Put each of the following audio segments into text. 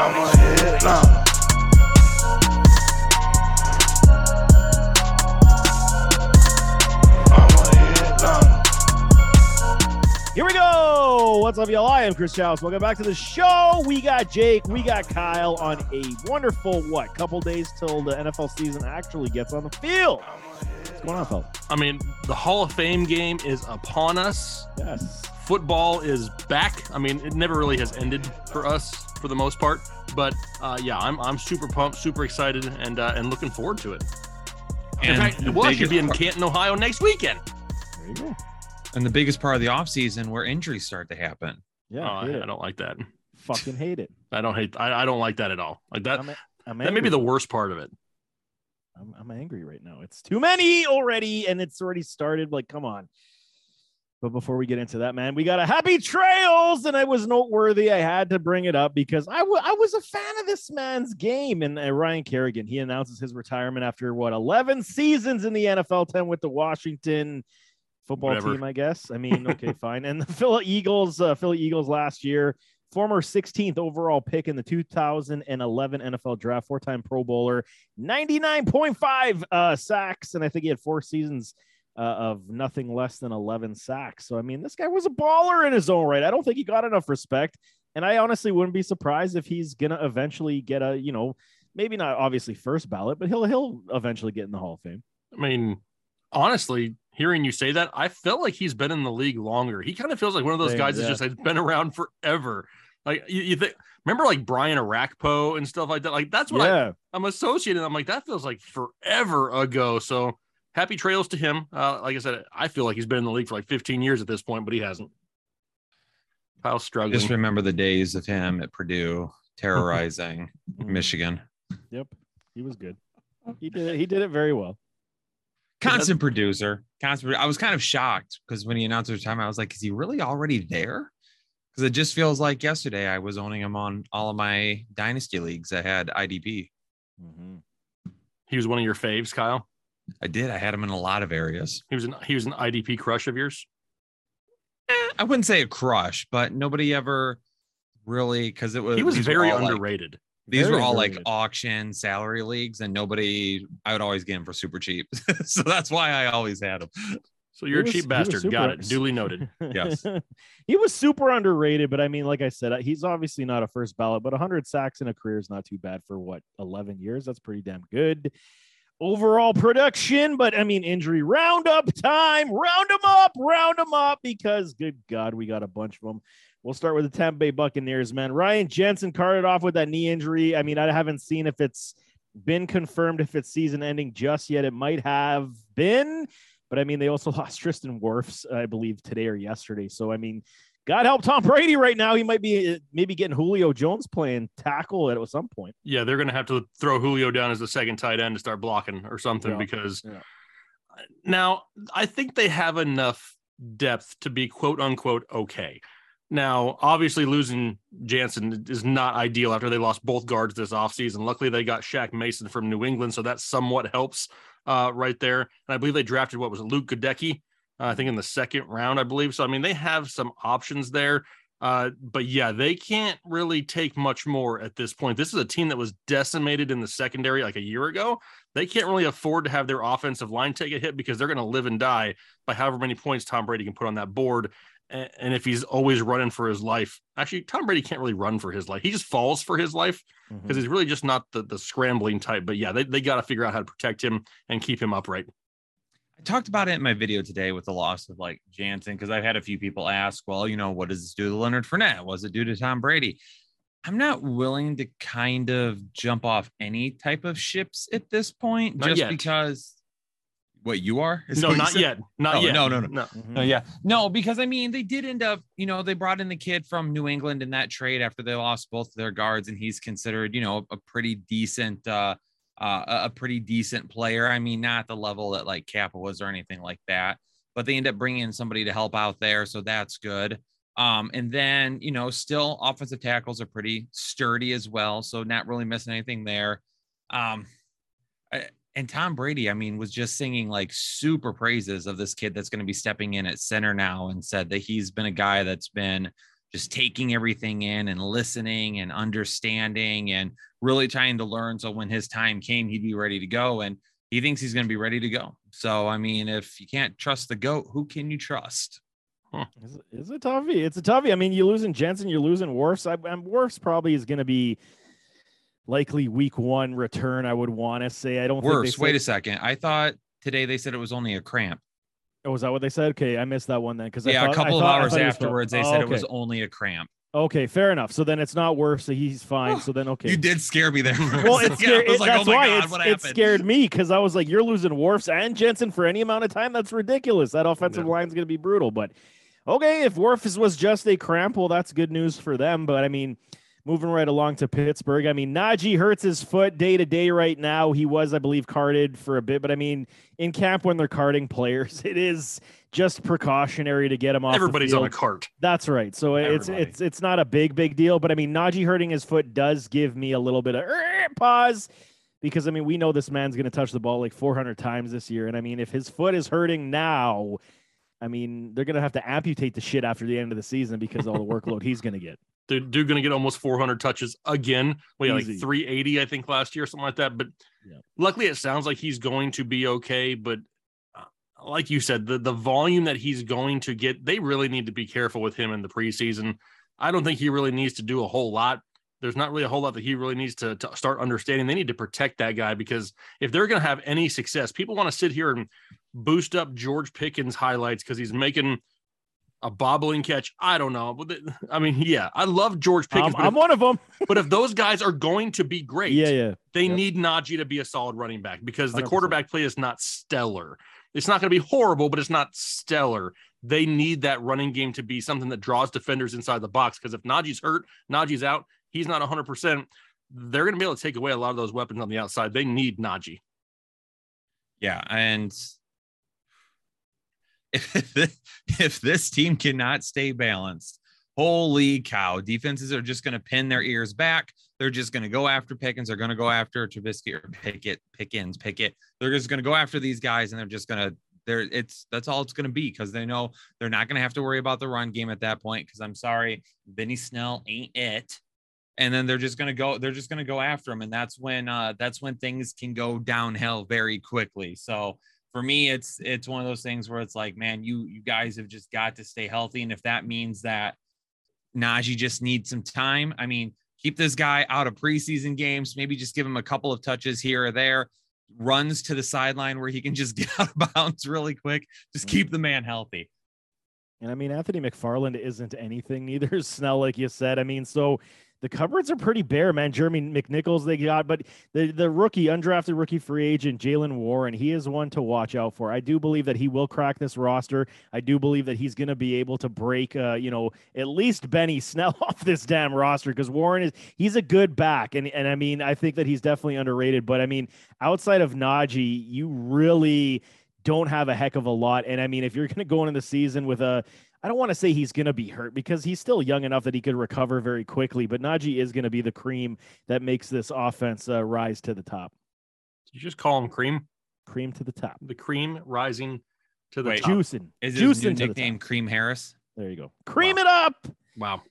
I'm a headliner. I'm a headliner. Here we go. What's up, y'all? I am Chris Chalice. Welcome back to the show. We got Jake, we got Kyle on a wonderful what couple days till the NFL season actually gets on the field. What's going on, fella? I mean, the Hall of Fame game is upon us. Yes. Football is back. I mean, it never really has ended for us for the most part, but uh, yeah, I'm I'm super pumped, super excited, and uh, and looking forward to it. In And fact, the we'll actually biggest be in part- Canton, Ohio next weekend. There you go. and the biggest part of the offseason where injuries start to happen. Yeah, Oh, I. I don't like that. fucking hate it. I don't hate. I, I don't like that at all. Like that. I'm, I'm That may be the worst part of it. I'm, I'm angry right now. It's too many already, and it's already started. Like, come on. But before we get into that, man, we got a happy trails, and it was noteworthy. I had to bring it up because I I was a fan of this man's game. And uh, Ryan Kerrigan, he announces his retirement after what 11 seasons in the NFL, 10 with the Washington football Whatever. team, I guess. I mean, okay, fine. And the Philly Eagles, uh, Philly Eagles last year, former 16th overall pick in the 2011 NFL draft, four-time Pro Bowler, 99.5 uh, sacks, and I think he had four seasons uh, of nothing less than 11 sacks. So I mean, this guy was a baller in his own right. I don't think he got enough respect, and I honestly wouldn't be surprised if he's gonna eventually get a, you know, maybe not obviously first ballot, but he'll he'll eventually get in the Hall of Fame. I mean, honestly, hearing you say that, I felt like he's been in the league longer. He kind of feels like one of those guys yeah. that's just has been around forever. Like you, you think, remember like Brian Orakpo and stuff like that. Like that's what I, yeah, I'm associated. I'm like that feels like forever ago. So happy trails to him. Uh, like I said, I feel like he's been in the league for like 15 years at this point, but he hasn't. Kyle's struggling. Just remember the days of him at Purdue terrorizing Mm, Michigan. Yep, he was good. He did it. He did it very well. Constant producer. Constant. I was kind of shocked because when he announced his time, I was like, is he really already there? Because it just feels like yesterday I was owning him on all of my dynasty leagues. I had IDP. Mhm. he was one of your faves, Kyle. I did. I had him in a lot of areas. He was an he was an IDP crush of yours. Eh, I wouldn't say a crush, but nobody ever really because it was He was very all, like, underrated. These Very were all like auction salary leagues, and nobody. I would always get him for super cheap, so that's why I always had him. So you're He a cheap was- he bastard. Got it. Duly noted. Yes. he was super underrated, but I mean, like I said, he's obviously not a first ballot, but 100 sacks in a career is not too bad for what 11 years. That's pretty damn good. Overall production, but I mean, injury roundup time. Round them up, round them up, because good God, we got a bunch of them. We'll start with the Tampa Bay Buccaneers, man. Ryan Jensen carted off with that knee injury. I mean, I haven't seen if it's been confirmed if it's season ending just yet. It might have been, but I mean, they also lost Tristan Wirfs, I believe, today or yesterday. So I mean, God help Tom Brady right now. He might be uh, maybe getting Julio Jones playing tackle at some point. Yeah, they're going to have to throw Julio down as the second tight end to start blocking or something Yeah, because yeah. now I think they have enough depth to be quote unquote okay. Now, obviously, losing Jensen is not ideal after they lost both guards this offseason. Luckily, they got Shaq Mason from New England, so that somewhat helps uh, right there. And I believe they drafted what was it, Luke Goedeke, uh, I think in the second round, I believe. So, I mean, they have some options there. Uh, but yeah, they can't really take much more at this point. This is a team that was decimated in the secondary like a year ago. They can't really afford to have their offensive line take a hit because they're going to live and die by however many points Tom Brady can put on that board. A- And if he's always running for his life, actually, Tom Brady can't really run for his life. He just falls for his life because he's really just not the, the scrambling type. But yeah, they, they got to figure out how to protect him and keep him upright. I talked about it in my video today with the loss of like Jensen because I've had a few people ask, well, you know, what does this do to Leonard Fournette? Was it due to Tom Brady? I'm not willing to kind of jump off any type of ships at this point, Not just yet. because. What you are? Is No, not yet. Not Oh, yet. no, no, no. no. Mhm. No, yeah, no, because I mean, they did end up, you know, they brought in the kid from New England in that trade after they lost both their guards, and he's considered, you know, a pretty decent, uh, uh, a pretty decent player. I mean, not the level that like Cappa was or anything like that, but they end up bringing in somebody to help out there, so that's good. Um, and then you know, still offensive tackles are pretty sturdy as well, so not really missing anything there. Um, I, and Tom Brady, I mean, was just singing like super praises of this kid that's going to be stepping in at center now and said that he's been a guy that's been just taking everything in and listening and understanding and really trying to learn. So when his time came, he'd be ready to go. And he thinks he's going to be ready to go. So, I mean, if you can't trust the GOAT, who can you trust? It's, it's a toughie. It's a toughie. I mean, you're losing Jensen, you're losing Wirfs. I, I'm Wirfs probably is going to be likely week one return. I would want to say. I don't. Worse. Wait a second. I thought today they said it was only a cramp. Oh, was that what they said? Okay, I missed that one then. Because Yeah, thought, a couple of thought- I hours thought he was- afterwards, they Oh, said it was only a cramp. Okay, fair enough. So then it's not worse. So he's fine. So then okay. You did scare me there. Well, it's scared, was it- like, that's oh why God, it scared me because I was like, you're losing Wirfs and Jensen for any amount of time. That's ridiculous. That offensive Yeah. line's going to be brutal. But okay, if Wirfs was just a cramp, well, that's good news for them. But I mean, moving right along to Pittsburgh, I mean, Najee hurts his foot day to day right now. He was, I believe, carded for a bit. But I mean, in camp when they're carding players, it is just precautionary to get him off. the Everybody's on a cart. That's right. So it's Everybody. it's it's not a big big deal, but I mean Najee hurting his foot does give me a little bit of "Er," pause because I mean we know this man's going to touch the ball like 400 times this year, and I mean if his foot is hurting now, I mean they're going to have to amputate the shit after the end of the season because of all the workload he's going to get. Dude going to get almost 400 touches again. Wait, like 380, I think, last year, or something like that. But Yeah. luckily, it sounds like he's going to be okay. But uh, like you said, the, the volume that he's going to get, they really need to be careful with him in the preseason. I don't think he really needs to do a whole lot. There's not really a whole lot that he really needs to, to start understanding. They need to protect that guy because if they're going to have any success, people want to sit here and boost up George Pickens highlights because he's making a bobbling catch. I don't know. I mean, yeah, I love George Pickens, but, I'm one of them. but if those guys are going to be great, Yeah, yeah. they Yep. need Najee to be a solid running back because the 100%. quarterback play is not stellar. It's not going to be horrible, but it's not stellar. They need that running game to be something that draws defenders inside the box because if Najee's hurt, Najee's out, he's not 100%, they're going to be able to take away a lot of those weapons on the outside. They need Najee. Yeah, and if if this team cannot stay balanced, holy cow, defenses are just going to pin their ears back. They're just going to go after Pickens. They're going to go after Trubisky or Pickett, Pickens, Pickett. They're just going to go after these guys, and they're just going to. They're it's that's all it's going to be because they know they're not going to have to worry about the run game at that point. Because I'm sorry, Benny Snell ain't it and then they're just going to go they're just going to go after him and that's when uh that's when things can go downhill very quickly so for me it's it's one of those things where it's like man you you guys have just got to stay healthy and if that means that Najee just needs some time i mean keep this guy out of preseason games maybe just give him a couple of touches here or there runs to the sideline where he can just get out of bounds really quick just keep the man healthy And I mean, Anthony McFarland isn't anything. Neither is Snell, like you said. I mean, so the cupboards are pretty bare, man. Jeremy McNichols they got, but the the rookie, undrafted rookie free agent Jaylen Warren, he is one to watch out for. I do believe that he will crack this roster. I do believe that he's going to be able to break, uh, you know, at least Benny Snell off this damn roster because Warren is he's a good back, and and I mean, I think that he's definitely underrated. But I mean, outside of Najee, you really don't have a heck of a lot. And I mean, if you're going to go into the season with a, I don't want to say he's going to be hurt because he's still young enough that he could recover very quickly. But Najee is going to be the cream that makes this offense uh, rise to the top. Did you just call him cream? Cream to the top. The cream rising to the Wait. top. Juicing. is his Juicing to the nickname cream harris There you go. Cream it up. Wow.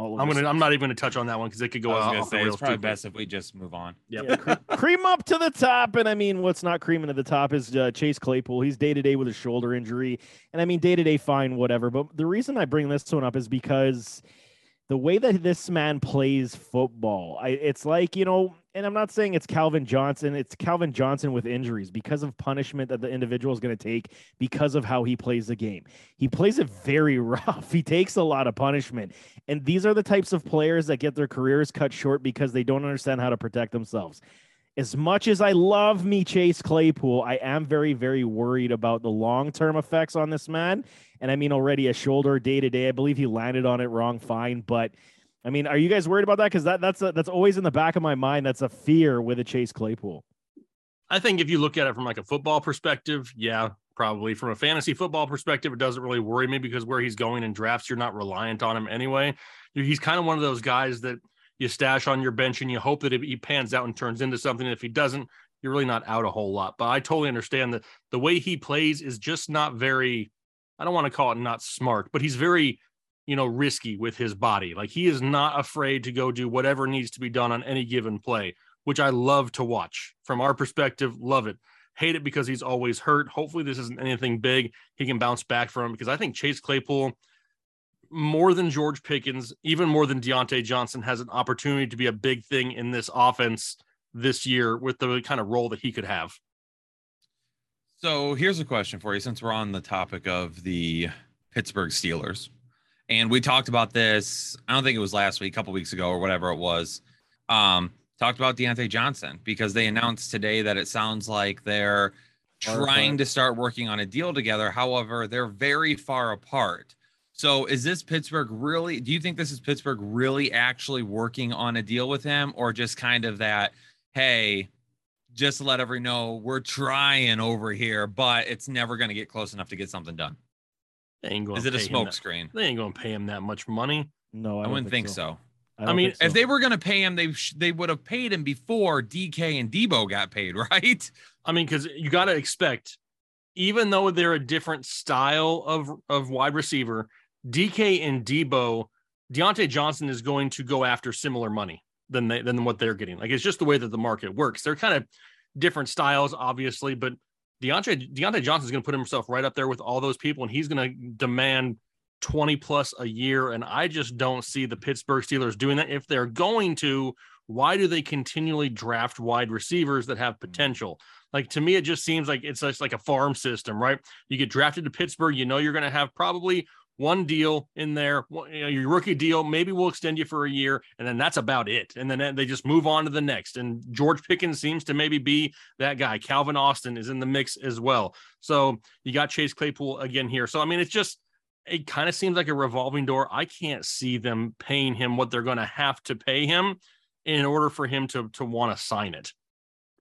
All I'm gonna. I'm not even gonna touch on that one because it could go I was off gonna the say it's rails probably too best if we just move on. Yep. Yeah, cre- cream up to the top. And I mean, what's not creaming to the top is uh, Chase Claypool. He's day to day with a shoulder injury. And I mean, day to day, fine, whatever. But the reason I bring this one up is because the way that this man plays football, I, it's like, you know, and I'm not saying it's Calvin Johnson, it's Calvin Johnson with injuries because of punishment that the individual is going to take because of how he plays the game. He plays it very rough. He takes a lot of punishment. And these are the types of players that get their careers cut short because they don't understand how to protect themselves. As much as I love me Chase Claypool, I am very, very worried about the long term effects on this man. And I mean, already a shoulder day to day. I believe he landed on it wrong, fine. But I mean, are you guys worried about that? Because that, that's a, that's always in the back of my mind. That's a fear with a Chase Claypool. I think if you look at it from like a football perspective, yeah, probably. From a fantasy football perspective, it doesn't really worry me because where he's going in drafts, you're not reliant on him anyway. He's kind of one of those guys that you stash on your bench and you hope that he pans out and turns into something. If he doesn't, you're really not out a whole lot. But I totally understand that the way he plays is just not very, I don't want to call it not smart, but he's very you know, risky with his body. Like he is not afraid to go do whatever needs to be done on any given play, which I love to watch. From our perspective, love it. Hate it because he's always hurt. Hopefully, this isn't anything big. He can bounce back from because I think Chase Claypool, more than George Pickens, even more than Diontae Johnson, has an opportunity to be a big thing in this offense this year with the kind of role that he could have. So here's a question for you since we're on the topic of the Pittsburgh Steelers. And we talked about this, I don't think it was last week, a couple weeks ago or whatever it was. Um, talked about Diontae Johnson because they announced today that it sounds like they're trying to start working on a deal together. However, they're very far apart. So is this Pittsburgh really do you think this is Pittsburgh really actually working on a deal with him or just kind of that hey, just to let everyone know we're trying over here, but it's never going to get close enough to get something done. They ain't going Is it a smoke screen? They ain't going to pay him that much money. No, I, I, wouldn't think so. I, I mean, so. If they were going to pay him, they sh- they would have paid him before DK and Debo got paid, right? I mean, because you got to expect, even though they're a different style of of wide receiver, DK and Debo, Diontae Johnson is going to go after similar money than they than what they're getting. Like it's just the way that the market works. They're kind of different styles, obviously, but Diontae Diontae Johnson is going to put himself right up there with all those people, and he's going to demand 20 plus a year. And I just don't see the Pittsburgh Steelers doing that. If they're going to, why do they continually draft wide receivers that have mm-hmm. potential? Like to me, it just seems like it's just like a farm system, right? You get drafted to Pittsburgh, you know you're going to have probably one deal in there, you know, your rookie deal. Maybe we'll extend you for a year, and then that's about it. And then they just move on to the next. And George Pickens seems to maybe be that guy. Calvin Austin is in the mix as well. So you got Chase Claypool again here. So I mean, it's just it kind of seems like a revolving door. I can't see them paying him what they're going to have to pay him in order for him to to want to sign it.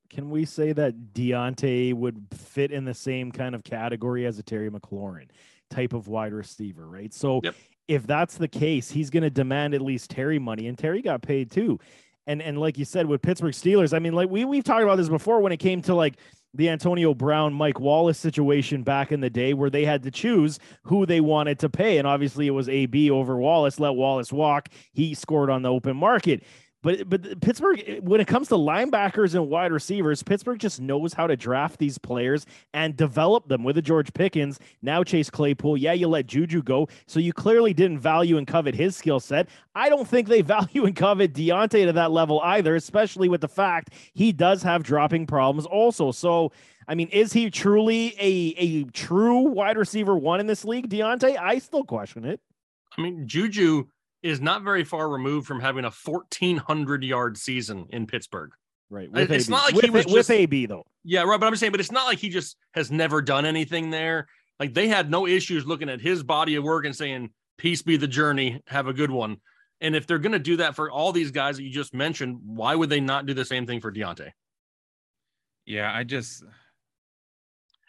Can we say that Diontae would fit in the same kind of category as a Terry McLaurin type of wide receiver, right? So Yep. if that's the case, he's going to demand at least Terry money, and Terry got paid too. And and like you said with Pittsburgh Steelers, I mean, like we we've talked about this before when it came to like the Antonio Brown, Mike Wallace situation back in the day where they had to choose who they wanted to pay. And obviously it was AB over Wallace, let Wallace walk. He scored on the open market. But but Pittsburgh, eh, when it comes to linebackers and wide receivers, Pittsburgh just knows how to draft these players and develop them with a George Pickens. Now Chase Claypool. Yeah, you let Juju go, so you clearly didn't value and covet his skill set. I don't think they value and covet Diontae to that level either, especially with the fact he does have dropping problems also. So. I mean, is he truly a, a true wide receiver one in this league, Diontae? I still question it. I mean, Juju is not very far removed from having a 1400 yard season in Pittsburgh. Right. Uh, it's AB. not like with, he was with just- AB though. Yeah, right. But I'm saying, but it's not like he just has never done anything there. Like they had no issues looking at his body of work and saying, "Peace be the journey. Have a good one." And if they're going to do that for all these guys that you just mentioned, why would they not do the same thing for Diontae? Yeah, I just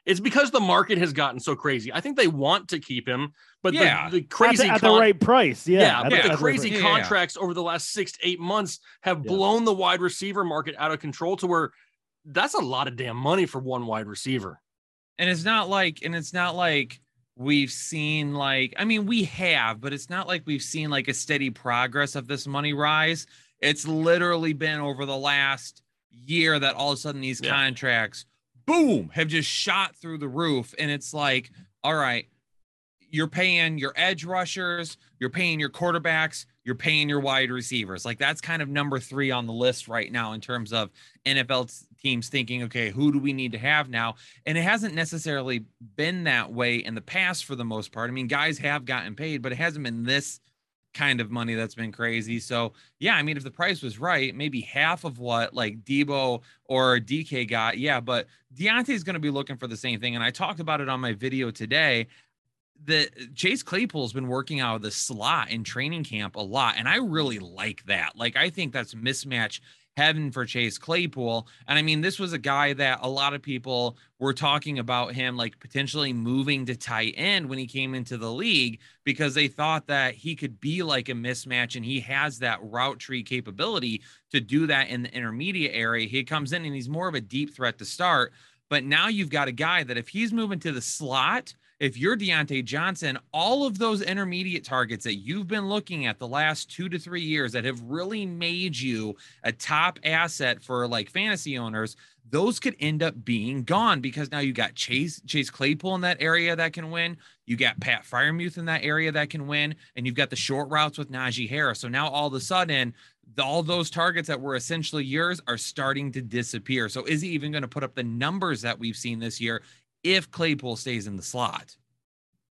It's because the market has gotten so crazy. I think they want to keep him, but Yeah. the, the At crazy the, at the right price. Yeah. yeah, at but the- the at the crazy Yeah, yeah. contracts over the last six to eight months have Yeah. blown the wide receiver market out of control to where that's a lot of damn money for one wide receiver. and it's not like and it's not like we've seen like i mean we have but it's not like we've seen like a steady progress of this money rise it's literally been over the last year that all of a sudden these Yeah. contracts boom have just shot through the roof. And it's like all right you're paying your edge rushers you're paying your quarterbacks you're paying your wide receivers. Like that's kind of number three on the list right now in terms of nfl teams thinking okay who do we need to have now? And it hasn't necessarily been that way in the past for the most part. I mean, guys have gotten paid, but it hasn't been this kind of money that's been crazy. So, yeah, I mean, if the price was right, maybe half of what like Debo or DK got, yeah, but Diontae's going to be looking for the same thing. And I talked about it on my video today. The Chase Claypool's been working out of the slot in training camp a lot, and I really like that. Like, I think that's mismatch heaven for Chase Claypool. And I mean, this was a guy that a lot of people were talking about him like potentially moving to tight end when he came into the league because they thought that he could be like a mismatch and he has that route tree capability to do that in the intermediate area. He comes in and he's more of a deep threat to start. But now you've got a guy that if he's moving to the slot if you're Diontae Johnson, all of those intermediate targets that you've been looking at the last two to three years that have really made you a top asset for like fantasy owners, those could end up being gone because now you got Chase Chase Claypool in that area that can win. You got Pat Freiermuth in that area that can win, and you've got the short routes with Najee Harris. So now all of a sudden, all those targets that were essentially yours are starting to disappear. So is he even going to put up the numbers that we've seen this year if Claypool stays in the slot?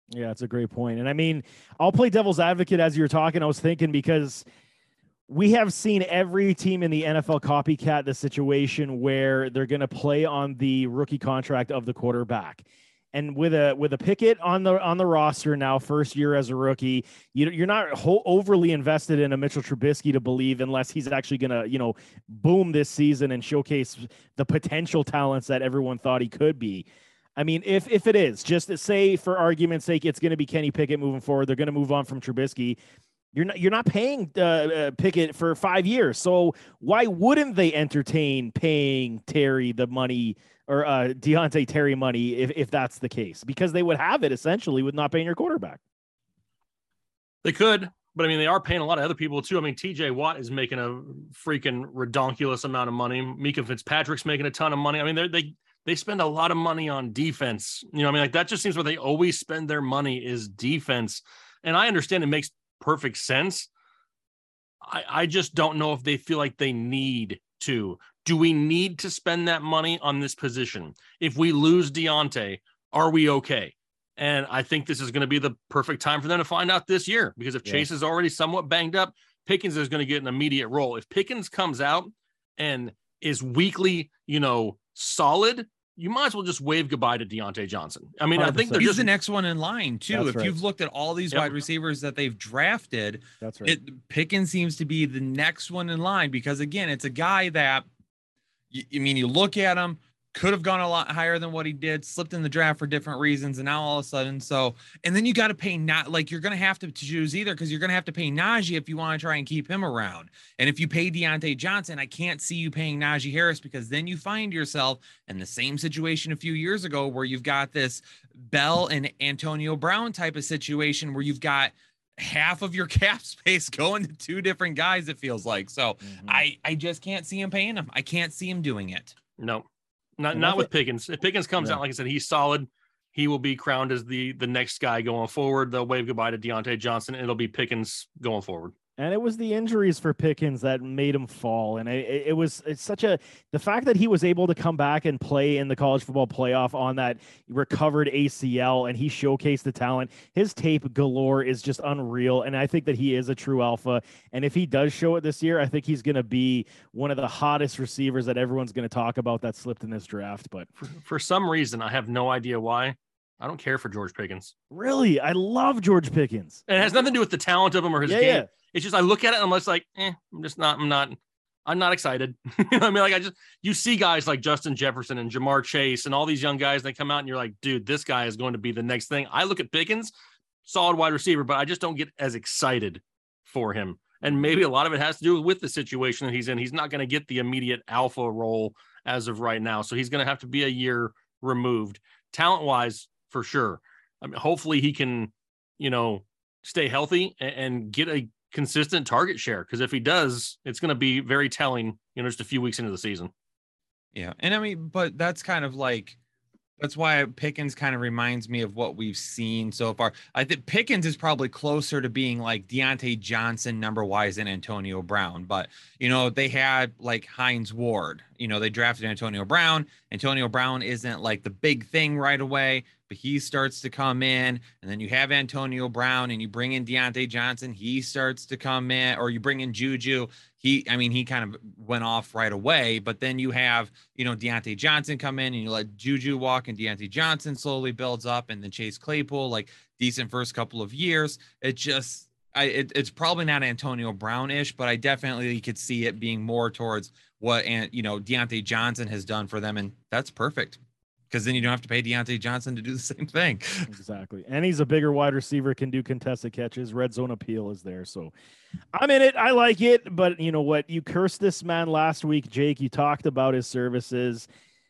Yeah, that's a great point. And I mean, I'll play devil's advocate as you're talking. I was thinking because we have seen every team in the NFL copycat the situation where they're going to play on the rookie contract of the quarterback. And with a with a Pickett on the on the roster now, first year as a rookie, you you're not overly invested in a Mitchell Trubisky to believe unless he's actually gonna you know boom this season and showcase the potential talents that everyone thought he could be. I mean, if if it is just say for argument's sake, it's going to be Kenny Pickett moving forward. They're going to move on from Trubisky. You're not you're not paying uh, uh, Pickett for five years, so why wouldn't they entertain paying Terry the money or uh, Diontae Terry money if if that's the case? Because they would have it essentially with not paying your quarterback. They could, but I mean, they are paying a lot of other people too. I mean, TJ Watt is making a freaking redonkulous amount of money. Minkah Fitzpatrick's making a ton of money. I mean, they they they spend a lot of money on defense. You know, I mean, like that just seems where they always spend their money is defense. And I understand it makes perfect sense. I, I just don't know if they feel like they need to. Do we need to spend that money on this position? If we lose Diontae, are we okay? And I think this is going to be the perfect time for them to find out this year because if yeah. Chase is already somewhat banged up, Pickens is going to get an immediate role. If Pickens comes out and is weekly, you know, solid, you might as well just wave goodbye to Diontae Johnson. I mean, 100%. I think they're he's just the next one in line too. That's if right. you've looked at all these yep. wide receivers that they've drafted, that's right. It, Pickens seems to be the next one in line because again, it's a guy that I mean, you look at him, could have gone a lot higher than what he did, slipped in the draft for different reasons, and now all of a sudden, so and then you got to pay not like you're gonna have to choose either because you're gonna have to pay Najee if you want to try and keep him around. And if you pay Diontae Johnson, I can't see you paying Najee Harris because then you find yourself in the same situation a few years ago where you've got this Bell and Antonio Brown type of situation where you've got half of your cap space going to two different guys it feels like so mm-hmm. i i just can't see him paying him i can't see him doing it no not not with Pickens. If Pickens comes yeah. out, like I said, he's solid. He will be crowned as the the next guy going forward. They'll wave goodbye to Diontae Johnson. And it'll be Pickens going forward and it was the injuries for Pickens that made him fall. And it, it, was it's such a the fact that he was able to come back and play in the college football playoff on that recovered ACL and he showcased the talent. His tape galore is just unreal, and I think that he is a true alpha. And if he does show it this year, I think he's going to be one of the hottest receivers that everyone's going to talk about that slipped in this draft. But for, for some reason, I have no idea why. I don't care for George Pickens. Really, I love George Pickens. And it has nothing to do with the talent of him or his yeah, game. Yeah. It's just I look at it and I'm just like, eh, I'm just not, I'm not, I'm not excited. you know I mean, like I just you see guys like Justin Jefferson and Ja'Marr Chase and all these young guys, and they come out and you're like, dude, this guy is going to be the next thing. I look at Pickens, solid wide receiver, but I just don't get as excited for him. And maybe a lot of it has to do with the situation that he's in. He's not going to get the immediate alpha role as of right now. So he's going to have to be a year removed. Talent wise, for sure. I mean, hopefully he can, you know, stay healthy and, and get a consistent target share because if he does, it's going to be very telling, you know, just a few weeks into the season. Yeah. And I mean, but that's kind of like that's why Pickens kind of reminds me of what we've seen so far. I think Pickens is probably closer to being like Diontae Johnson number wise than Antonio Brown. But, you know, they had like Hines Ward. You know, they drafted Antonio Brown. Antonio Brown isn't like the big thing right away, but he starts to come in. And then you have Antonio Brown and you bring in Diontae Johnson. He starts to come in, or you bring in Juju he, I mean, he kind of went off right away. But then you have, you know, Diontae Johnson come in and you let Juju walk and Diontae Johnson slowly builds up and then Chase Claypool, like decent first couple of years. It just, I, it, it's probably not Antonio Brown-ish, but I definitely could see it being more towards what, and you know, Diontae Johnson has done for them. And that's perfect because then you don't have to pay Diontae Johnson to do the same thing. exactly. And he's a bigger wide receiver, can do contested catches. Red zone appeal is there. So I'm in it. I like it. But you know what? You cursed this man last week, Jake. You talked about his services.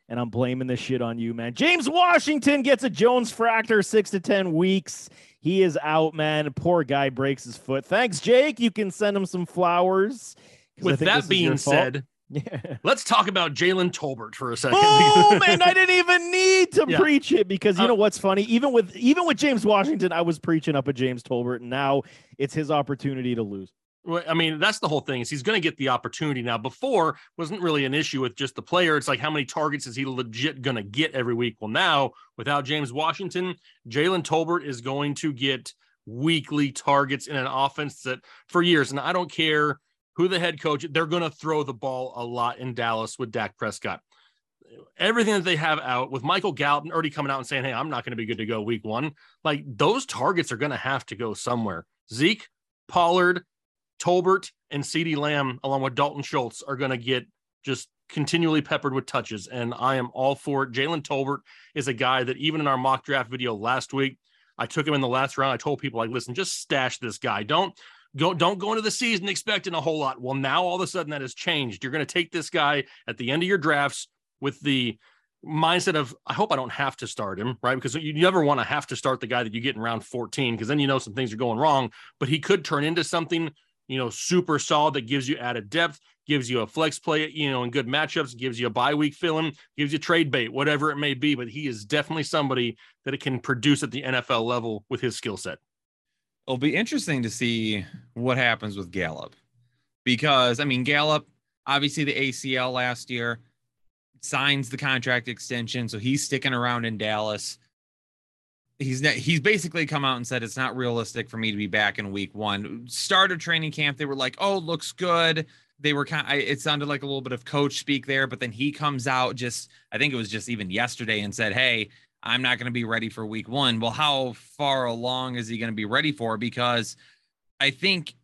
and I'm blaming this shit on you, man. James Washington gets a Jones fracture, six to 10 weeks. He is out, man. Poor guy breaks his foot. Thanks, Jake. You can send him some flowers. With think this that is being your fault. said, yeah. let's talk about Jalen Tolbert for a second. Boom! and I didn't even need to Yeah. preach it because you Uh, know what's funny? Even with even with James Washington, I was preaching up a James Tolbert, and now it's his opportunity to lose. Well, I mean, that's the whole thing. Is he's going to get the opportunity now? Before wasn't really an issue with just the player. It's like how many targets is he legit going to get every week? Well, now without James Washington, Jalen Tolbert is going to get weekly targets in an offense that for years, and I don't care who the head coach, they're going to throw the ball a lot in Dallas with Dak Prescott. Everything that they have out with Michael Gallup already coming out and saying, "Hey, I'm not going to be good to go week one." Like those targets are going to have to go somewhere. Zeke, Pollard, Tolbert and CeeDee Lamb, along with Dalton Schultz, are going to get just continually peppered with touches. And I am all for it. Jalen Tolbert is a guy that even in our mock draft video last week, I took him in the last round. I told people, like, listen, just stash this guy. Don't go, don't go into the season expecting a whole lot. Well, now all of a sudden that has changed. You're going to take this guy at the end of your drafts with the mindset of I hope I don't have to start him, right? Because you never want to have to start the guy that you get in round 14 because then you know some things are going wrong, but he could turn into something, you know, super solid that gives you added depth, gives you a flex play, you know, in good matchups, gives you a bye week fill-in, gives you trade bait, whatever it may be, but he is definitely somebody that it can produce at the NFL level with his skill set. It'll be interesting to see what happens with Gallup because I mean Gallup, obviously the ACL last year signs the contract extension, so he's sticking around in Dallas. He's he's basically come out and said it's not realistic for me to be back in week one. Start of training camp, they were like, "Oh, looks good." They were kind. Of, it sounded like a little bit of coach speak there, but then he comes out just, I think it was just even yesterday, and said, "Hey, I'm not going to be ready for week one." Well, how far along is he going to be ready for? Because I think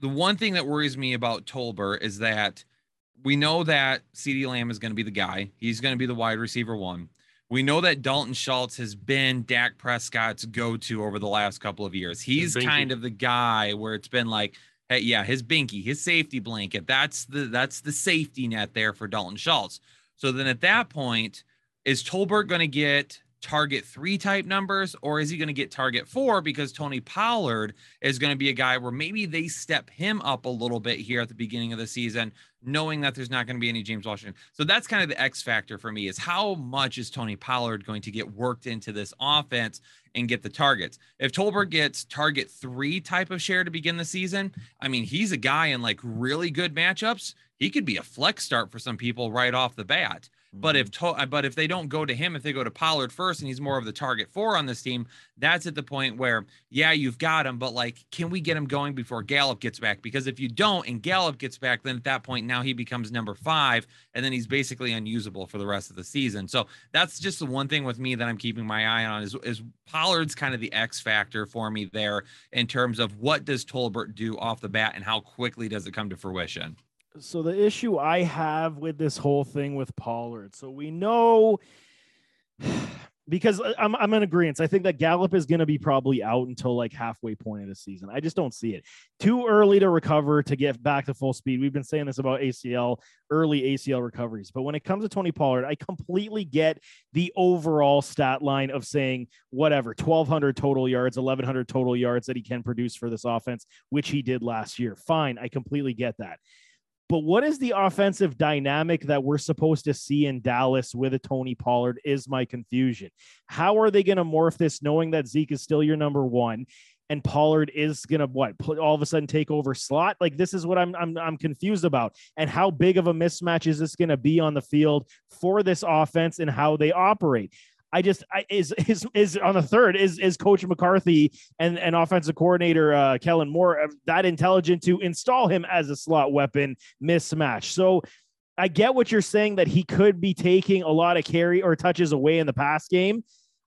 the one thing that worries me about Tolbert is that we know that CeeDee Lamb is going to be the guy. He's going to be the wide receiver one. We know that Dalton Schultz has been Dak Prescott's go to over the last couple of years. He's kind of the guy where it's been like, hey, yeah, his binky, his safety blanket. That's the that's the safety net there for Dalton Schultz. So then at that point, is Tolbert going to get target three type numbers or is he going to get target four because Tony Pollard is going to be a guy where maybe they step him up a little bit here at the beginning of the season, knowing that there's not going to be any James Washington. So that's kind of the X factor for me is how much is Tony Pollard going to get worked into this offense and get the targets? If Tolbert gets target three type of share to begin the season, I mean, he's a guy in like really good matchups. He could be a flex start for some people right off the bat. But if to- uh, but if they don't go to him, if they go to Pollard first, and he's more of the target four on this team, that's at the point where yeah, you've got him, but like, can we get him going before Gallup gets back? Because if you don't and Gallup gets back, then at that point now he becomes number five, and then he's basically unusable for the rest of the season. So that's just the one thing with me that I'm keeping my eye on is is Pollard's kind of the X factor for me there in terms of what does Tolbert do off the bat and how quickly does it come to fruition. So the issue I have with this whole thing with Pollard, so we know because I- I'm I'm in agreement. I think that Gallup is going to be probably out until like halfway point of the season. I just don't see it. Too early to recover to get back to full speed. We've been saying this about ACL, early ACL recoveries. But when it comes to Tony Pollard, I completely get the overall stat line of saying whatever, 1200 total yards, 1100 total yards that he can produce for this offense, which he did last year. Fine, I completely get that. But what is the offensive dynamic that we're supposed to see in Dallas with a Tony Pollard is my confusion. How are they going to morph this knowing that Zeke is still your number one and Pollard is going to what all of a sudden take over slot? Like this is what I'm I'm I'm confused about. And how big of a mismatch is this going to be on the field for this offense and how they operate? I just I, is is is on the third is is Coach McCarthy and and offensive coordinator uh, Kellen Moore uh, that intelligent to install him as a slot weapon mismatch. So I get what you're saying that he could be taking a lot of carry or touches away in the pass game.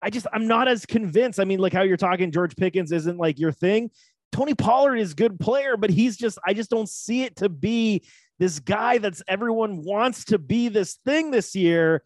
I just I'm not as convinced. I mean, like how you're talking, George Pickens isn't like your thing. Tony Pollard is a good player, but he's just I just don't see it to be this guy that's everyone wants to be this thing this year.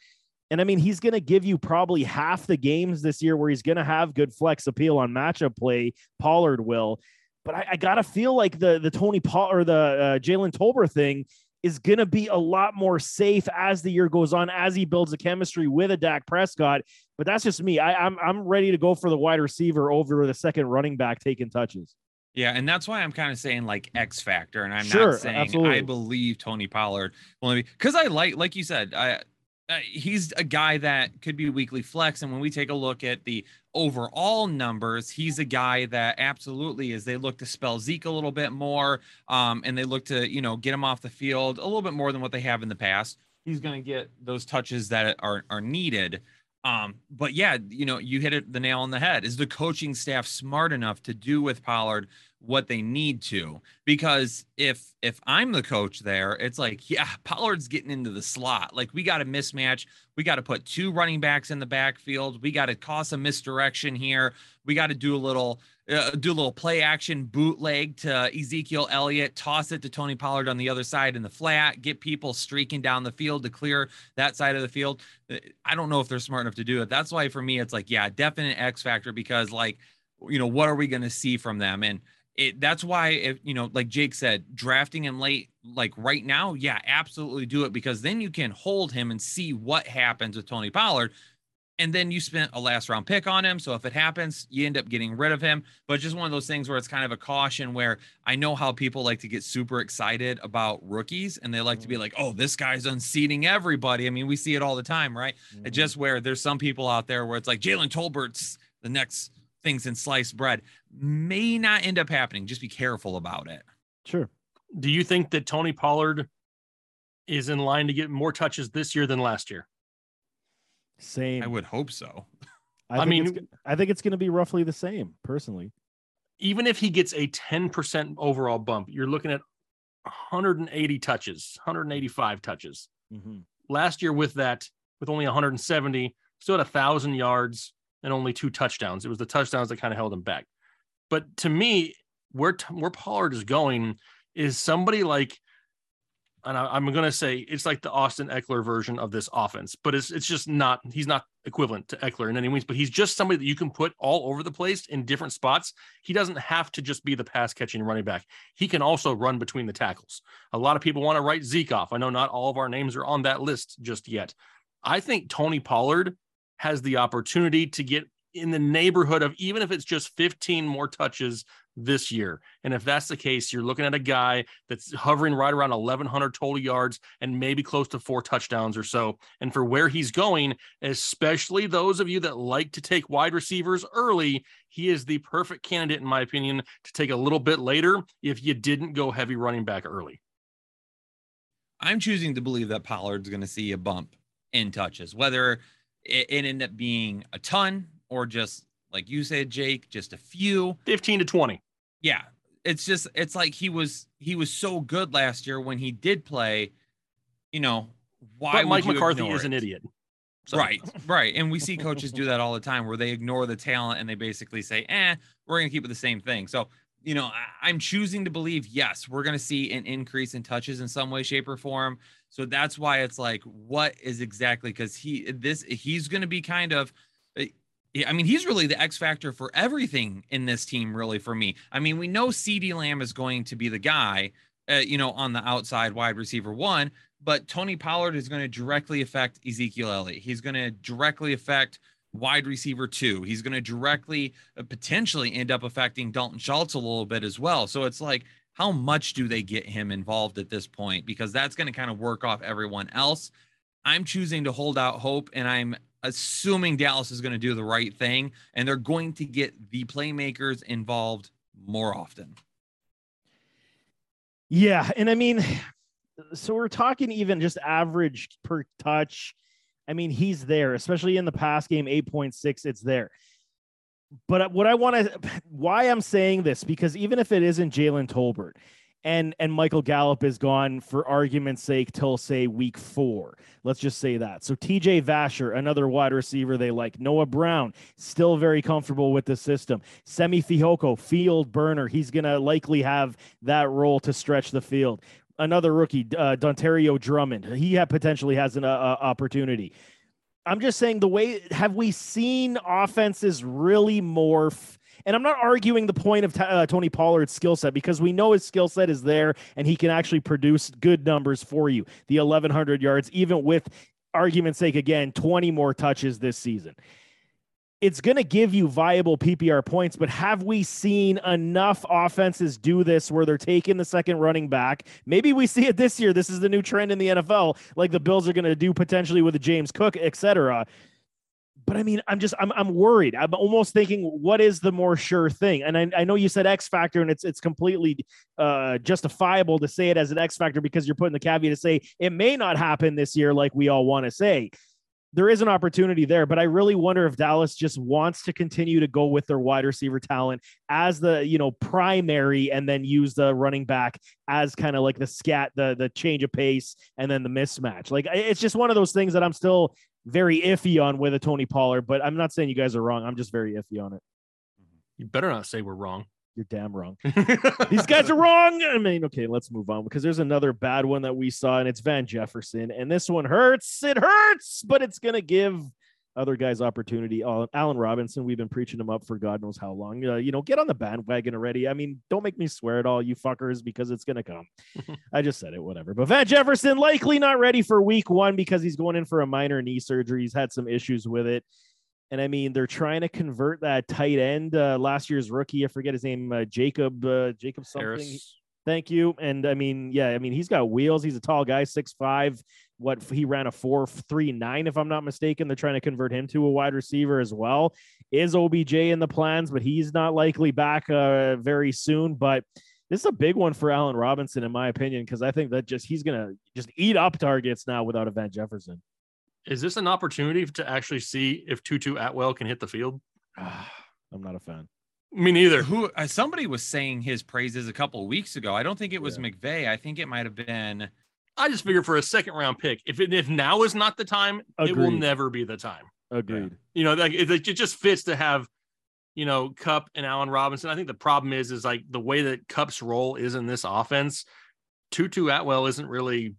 And I mean, he's going to give you probably half the games this year where he's going to have good flex appeal on matchup play. Pollard will, but I, I got to feel like the the Tony Paul or the uh, Jalen Tolbert thing is going to be a lot more safe as the year goes on, as he builds a chemistry with a Dak Prescott. But that's just me. I, I'm I'm ready to go for the wide receiver over the second running back taking touches. Yeah, and that's why I'm kind of saying like X factor, and I'm Sure, not saying absolutely. I believe Tony Pollard will because I like, like you said, I, uh, he's a guy that could be weekly flex, and when we take a look at the overall numbers, he's a guy that absolutely is. They look to spell Zeke a little bit more, um, and they look to you know get him off the field a little bit more than what they have in the past. He's going to get those touches that are are needed. Um, but yeah, you know, you hit it the nail on the head. Is the coaching staff smart enough to do with Pollard what they need to? Because if if I'm the coach there, it's like, yeah, Pollard's getting into the slot. Like we got a mismatch. We got to put two running backs in the backfield. We got to cause a misdirection here. We got to do a little uh, do a little play action bootleg to Ezekiel Elliott, toss it to Tony Pollard on the other side in the flat, get people streaking down the field to clear that side of the field. Uh, I don't know if they're smart enough to do it. That's why for me, it's like, yeah, definite X factor because, like, you know, what are we going to see from them? And it that's why, if you know, like Jake said, drafting him late, like right now, yeah, absolutely do it because then you can hold him and see what happens with Tony Pollard and then you spent a last round pick on him. So if it happens, you end up getting rid of him. But just one of those things where it's kind of a caution where I know how people like to get super excited about rookies and they like to be like, oh, this guy's unseating everybody. I mean, we see it all the time, right? Mm-hmm. Just where there's some people out there where it's like Jalen Tolbert's the next things in sliced bread may not end up happening. Just be careful about it. Sure. Do you think that Tony Pollard is in line to get more touches this year than last year? Same. I would hope so. I, I think mean- it's, I think it's going to be roughly the same, personally. Even if he gets a 10% overall bump, you're looking at 180 touches, 185 touches. Mm-hmm. Last year with that, with only 170, still had a thousand yards and only two touchdowns. It was the touchdowns that kind of held him back. But to me, where where Pollard is going is somebody like, and I, I'm going to say it's like the Austin Ekeler version of this offense, but it's it's just not. He's not equivalent to Eckler in any means, but he's just somebody that you can put all over the place in different spots. He doesn't have to just be the pass catching running back. He can also run between the tackles. A lot of people want to write Zeke off. I know not all of our names are on that list just yet. I think Tony Pollard has the opportunity to get in the neighborhood of even if it's just 15 more touches this year. And if that's the case, you're looking at a guy that's hovering right around 1,100 total yards and maybe close to four touchdowns or so. And for where he's going, especially those of you that like to take wide receivers early, he is the perfect candidate, in my opinion, to take a little bit later if you didn't go heavy running back early. I'm choosing to believe that Pollard's going to see a bump in touches, whether it, it end up being a ton or just like you said, Jake, just a few. 15 to 20. Yeah, it's just it's like he was he was so good last year when he did play. You know why? But Mike would you McCarthy is an idiot. So- Right, right. And we see coaches do that all the time where they ignore the talent and they basically say, eh, we're going to keep it the same thing. So, you know, I'm choosing to believe, yes, we're going to see an increase in touches in some way, shape, or form. So that's why it's like, what is exactly because he, this, he's going to be kind of, I mean, he's really the X factor for everything in this team, really, for me. I mean, we know CeeDee Lamb is going to be the guy, uh, you know, on the outside wide receiver one, but Tony Pollard is going to directly affect Ezekiel Elliott. He's going to directly affect wide receiver two. He's going to directly uh, potentially end up affecting Dalton Schultz a little bit as well. So it's like, how much do they get him involved at this point? Because that's going to kind of work off everyone else. I'm choosing to hold out hope, and I'm assuming Dallas is going to do the right thing, and they're going to get the playmakers involved more often. Yeah, and I mean, so we're talking even just average per touch. I mean, he's there, especially in the pass game, 8.6, it's there. But what I want to, why I'm saying this, because even if it isn't Jalen Tolbert and and Michael Gallup is gone for argument's sake till say week four, let's just say that. So TJ Vasher, another wide receiver they like. Noah Brown, still very comfortable with the system. Simi Fehoko, field burner. He's gonna likely have that role to stretch the field. Another rookie, uh, Dontario Drummond. He ha- potentially has an uh, uh, opportunity. I'm just saying the way have we seen offenses really morph And I'm not arguing the point of t- uh, Tony Pollard's skill set because we know his skill set is there and he can actually produce good numbers for you. The 1,100 yards, even with argument's sake, again, 20 more touches this season. It's going to give you viable PPR points, but have we seen enough offenses do this where they're taking the second running back? Maybe we see it this year. This is the new trend in the NFL, like the Bills are going to do potentially with James Cook, et cetera but I mean, I'm just I'm I'm worried. I'm almost thinking, what is the more sure thing? And I, I know you said X factor, and it's it's completely uh, justifiable to say it as an X factor because you're putting the caveat to say it may not happen this year, like we all want to say. There is an opportunity there, but I really wonder if Dallas just wants to continue to go with their wide receiver talent as the you know primary, and then use the running back as kind of like the scat, the the change of pace, and then the mismatch. Like it's just one of those things that I'm still very iffy on with a Tony Pollard, but I'm not saying you guys are wrong. I'm just very iffy on it. You better not say we're wrong. You're damn wrong. These guys are wrong. I mean, okay, let's move on because there's another bad one that we saw, and it's Van Jefferson. And this one hurts. It hurts, but it's going to give other guys opportunity. Uh, Allen Robinson, we've been preaching him up for God knows how long. Uh, you know, get on the bandwagon already. I mean, don't make me swear at all, you fuckers, because it's gonna come. I just said it, whatever. But Van Jefferson likely not ready for week one because he's going in for a minor knee surgery. He's had some issues with it. And I mean, they're trying to convert that tight end, uh, last year's rookie. I forget his name, uh, Jacob, uh, Jacob something. Harris. Thank you. And I mean, yeah, I mean, he's got wheels. He's a tall guy, six five. What he ran a four three nine, if I'm not mistaken. They're trying to convert him to a wide receiver as well. Is OBJ in the plans, but he's not likely back uh, very soon. But this is a big one for Allen Robinson, in my opinion, because I think that just he's gonna just eat up targets now without a Van Jefferson. Is this an opportunity to actually see if Tutu Atwell can hit the field? I'm not a fan. Me neither. Who uh, somebody was saying his praises a couple of weeks ago. I don't think it was Yeah. McVay. I think it might have been. I just figure for a second round pick, if it, if now is not the time, it will never be the time. Agreed. You know, like it, it just fits to have, you know, Kupp and Allen Robinson. I think the problem is, is like the way that Kupp's role is in this offense. Tutu Atwell isn't really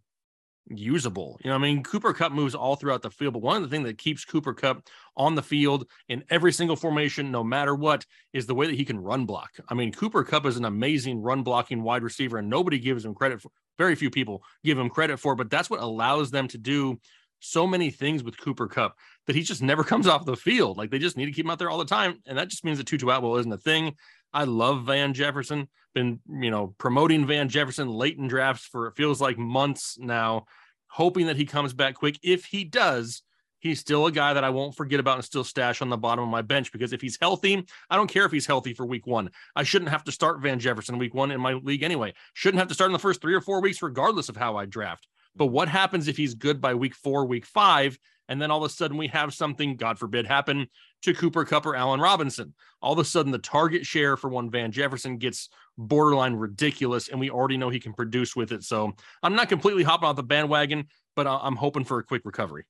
usable. You know, I mean, Cooper Kupp moves all throughout the field, but one of the things that keeps Cooper Kupp on the field in every single formation, no matter what, is the way that he can run block. I mean, Cooper Kupp is an amazing run blocking wide receiver, and nobody gives him credit for. Very few people give him credit for, but that's what allows them to do so many things with Cooper Kupp that he just never comes off the field. Like they just need to keep him out there all the time, and that just means that Tutu Atwell isn't a thing. I love Van Jefferson. Been you know promoting Van Jefferson late in drafts for it feels like months now, hoping that he comes back quick. If he does, he's still a guy that I won't forget about and still stash on the bottom of my bench because if he's healthy, I don't care if he's healthy for week one. I shouldn't have to start Van Jefferson week one in my league anyway. Shouldn't have to start in the first three or four weeks, regardless of how I draft. But what happens if he's good by week four, week five, and then all of a sudden we have something, God forbid, happen to Cooper Kupp or Allen Robinson? All of a sudden, the target share for one Van Jefferson gets borderline ridiculous, and we already know he can produce with it. So I'm not completely hopping off the bandwagon, but I- I'm hoping for a quick recovery.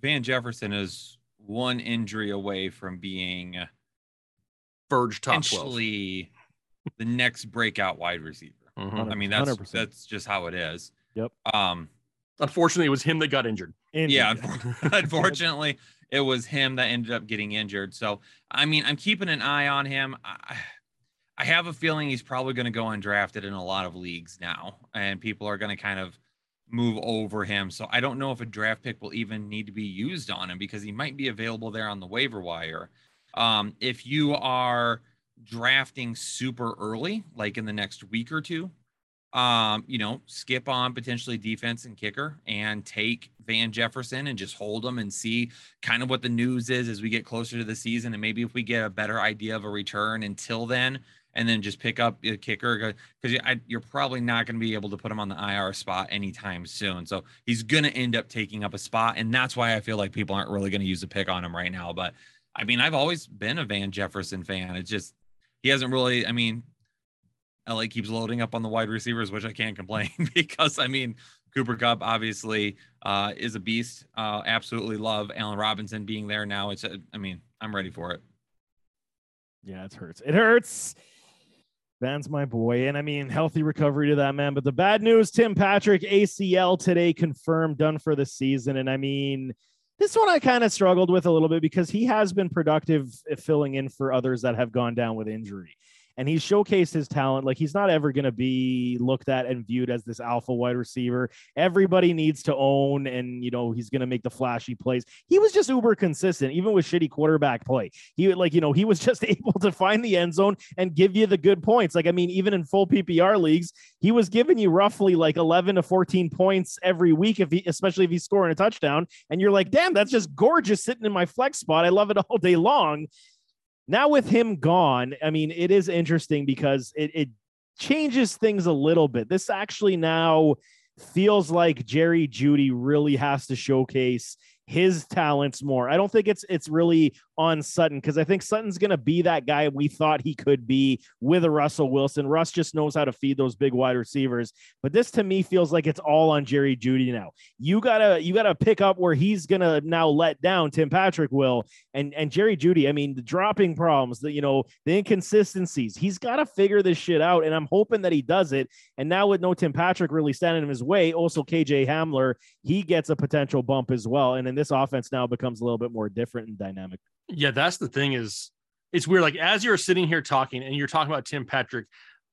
Van Jefferson is one injury away from being Verge top 12. potentially the next breakout wide receiver. Mhm. I mean, that's 100%. that's just how it is. Yep. Um. Unfortunately, it was him that got injured. Injured. Yeah. Unfortunately, it was him that ended up getting injured. So, I mean, I'm keeping an eye on him. I, I have a feeling he's probably going to go undrafted in a lot of leagues now, and people are going to kind of move over him. So, I don't know if a draft pick will even need to be used on him because he might be available there on the waiver wire. Um, if you are drafting super early, like in the next week or two, um, you know, skip on potentially defense and kicker and take Van Jefferson and just hold them and see kind of what the news is as we get closer to the season. And maybe if we get a better idea of a return until then, and then just pick up a kicker because you're probably not going to be able to put him on the IR spot anytime soon. So he's going to end up taking up a spot. And that's why I feel like people aren't really going to use a pick on him right now. But I mean, I've always been a Van Jefferson fan. It's just, he hasn't really, I mean, LA keeps loading up on the wide receivers, which I can't complain because I mean Cooper Kupp obviously uh, is a beast. Uh, absolutely love Allen Robinson being there now. It's a, I mean I'm ready for it. Yeah, it hurts. It hurts. Van's my boy. And I mean, healthy recovery to that man. But the bad news Tim Patrick, ACL today confirmed, done for the season. And I mean, This one I kind of struggled with a little bit because he has been productive filling in for others that have gone down with injury. And he's showcased his talent. Like he's not ever going to be looked at and viewed as this alpha wide receiver. Everybody needs to own, and you know he's going to make the flashy plays. He was just uber consistent, even with shitty quarterback play. He like you know he was just able to find the end zone and give you the good points. Like I mean, even in full PPR leagues, he was giving you roughly like 11 to 14 points every week, if he, especially if he's scoring a touchdown. And you're like, damn, that's just gorgeous sitting in my flex spot. I love it all day long. Now with him gone, I mean, it is interesting because it, it changes things a little bit. This actually now feels like Jerry Jeudy really has to showcase his talents more. I don't think it's it's really on Sutton because I think Sutton's going to be that guy we thought he could be with a Russell Wilson. Russ just knows how to feed those big wide receivers. But this to me feels like it's all on Jerry Jeudy now. You gotta you gotta pick up where he's gonna now let down Tim Patrick will and and Jerry Jeudy. I mean the dropping problems, the you know the inconsistencies. He's got to figure this shit out, and I'm hoping that he does it. And now with no Tim Patrick really standing in his way, also KJ Hamler, he gets a potential bump as well. And then this offense now becomes a little bit more different and dynamic. Yeah, that's the thing is it's weird. Like as you're sitting here talking and you're talking about Tim Patrick,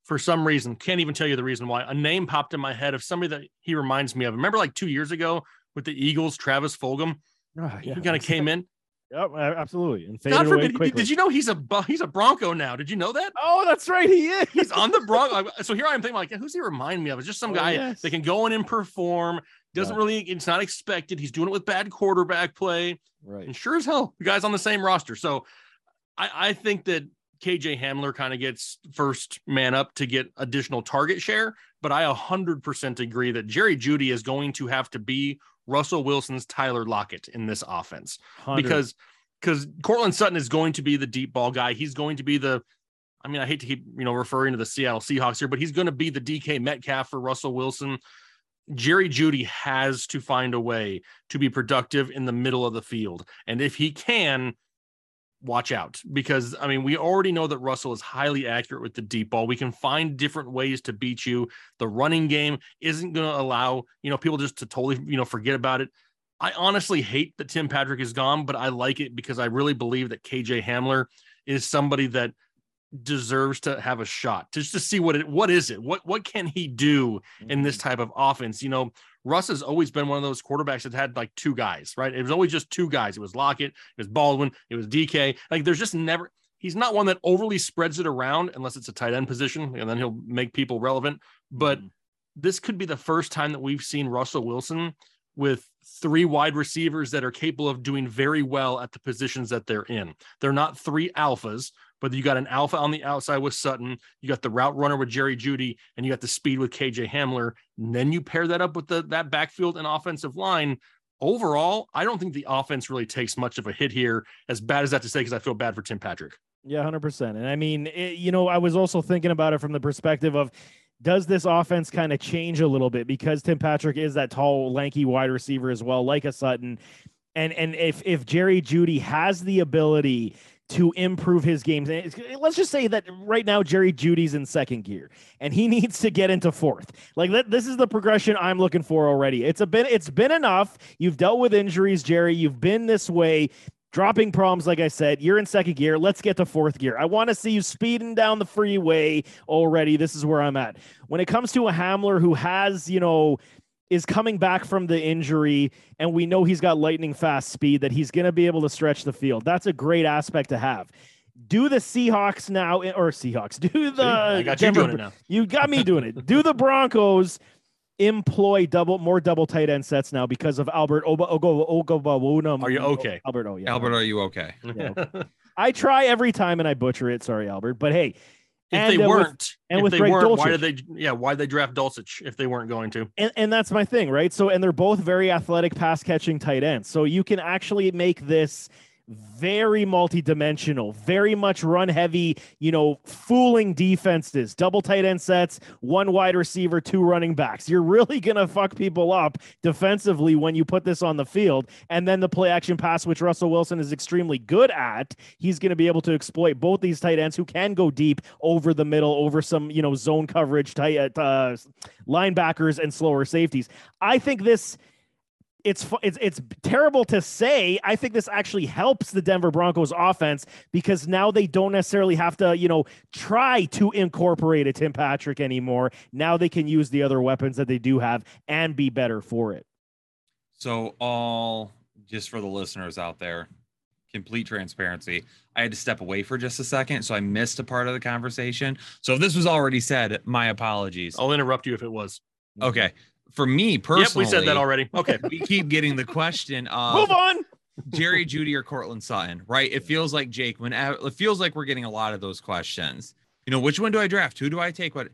for some reason, can't even tell you the reason why. A name popped in my head of somebody that he reminds me of. Remember, like two years ago with the Eagles, Travis Fulgham. Oh, He kind of came in. Yep, absolutely. And God forbid. quickly. Did you know he's a he's a Bronco now? Did you know that? Oh, that's right. He is. He's on the Bronco. So here I am thinking, like, who's he remind me of? It's just some Oh, guy yes. that can go in and perform. Doesn't really. It's not expected. He's doing it with bad quarterback play. right. And sure as hell, the guy's on the same roster. So I, I think that KJ Hamler kind of gets first man up to get additional target share. But I 100% agree that Jerry Jeudy is going to have to be Russell Wilson's Tyler Lockett in this offense 100. because because Courtland Sutton is going to be the deep ball guy. He's going to be the I mean, I hate to keep, you know, referring to the Seattle Seahawks here, but he's going to be the DK Metcalf for Russell Wilson. Jerry Jeudy has to find a way to be productive in the middle of the field. And if he can, watch out because I mean, we already know that Russell is highly accurate with the deep ball. We can find different ways to beat you. The running game isn't going to allow, you know, people just to totally, you know, forget about it. I honestly hate that Tim Patrick is gone, but I like it because I really believe that KJ Hamler is somebody that deserves to have a shot to just to see what it what is it? What what can he do in this type of offense? You know russ has always been one of those quarterbacks that had like two guys right? It was always just two guys. It was lockett it was baldwin it was dk like there's just never he's not one that overly spreads it around unless it's a tight end position and then he'll make people relevant. But Mhm. this could be the first time that we've seen russell wilson with three wide receivers that are capable of doing very well at the positions that they're in. They're not three alphas but you got an alpha on the outside with Sutton, you got the route runner with Jerry Jeudy, and you got the speed with KJ Hamler. And then you pair that up with the that backfield and offensive line. Overall, I don't think the offense really takes much of a hit here. As bad as that to say, because I feel bad for Tim Patrick. Yeah, hundred percent. And I mean, it, you know, I was also thinking about it from the perspective of does this offense kind of change a little bit because Tim Patrick is that tall, lanky wide receiver as well, like a Sutton, and and if if Jerry Jeudy has the ability to improve his games, let's just say that right now Jerry Jeudy's in second gear and he needs to get into fourth. Like that, this is the progression I'm looking for already. It's a bit, it's been enough. You've dealt with injuries, Jerry. You've been this way dropping problems like i said you're in second gear let's get to fourth gear i want to see you speeding down the freeway already this is where i'm at when it comes to a hamler who has you know is coming back from the injury and we know he's got lightning fast speed that he's going to be able to stretch the field that's a great aspect to have do the seahawks now or seahawks do the I got you doing it now. you got me doing it. Do the Broncos employ double more double tight end sets now because of Albert Oba Ogo Ogobawunum? Are you okay? Albert? Oh yeah. Albert, are you okay? Yeah, I try every time and I butcher it. Sorry, Albert. But hey, if And, they uh, weren't, and if with they Greg weren't, why Dulcich. did they? Yeah, why did they draft Dulcich if they weren't going to? and, and that's my thing, right? So, and they're both very athletic pass catching tight ends. So you can actually make this very multi-dimensional, very much run heavy, you know, fooling defenses, double tight end sets, one wide receiver, two running backs. You're really going to fuck people up defensively when you put this on the field. And then the play action pass, which Russell Wilson is extremely good at, he's going to be able to exploit both these tight ends who can go deep over the middle, over some, you know, zone coverage, tight uh, linebackers and slower safeties. I think this it's it's it's terrible to say. I think this actually helps the Denver Broncos offense because now they don't necessarily have to, you know, try to incorporate a Tim Patrick anymore. Now they can use the other weapons that they do have and be better for it. So, all just for the listeners out there, complete transparency. I had to step away for just a second, so I missed a part of the conversation. So, if this was already said, my apologies. I'll interrupt you if it was. Okay. For me personally, Yep, we said that already. Okay. we keep getting the question of Move on. Jerry Jeudy or Courtland Sutton, right? It feels like Jake. When uh, it feels like we're getting a lot of those questions. You know, which one do I draft? Who do I take? What?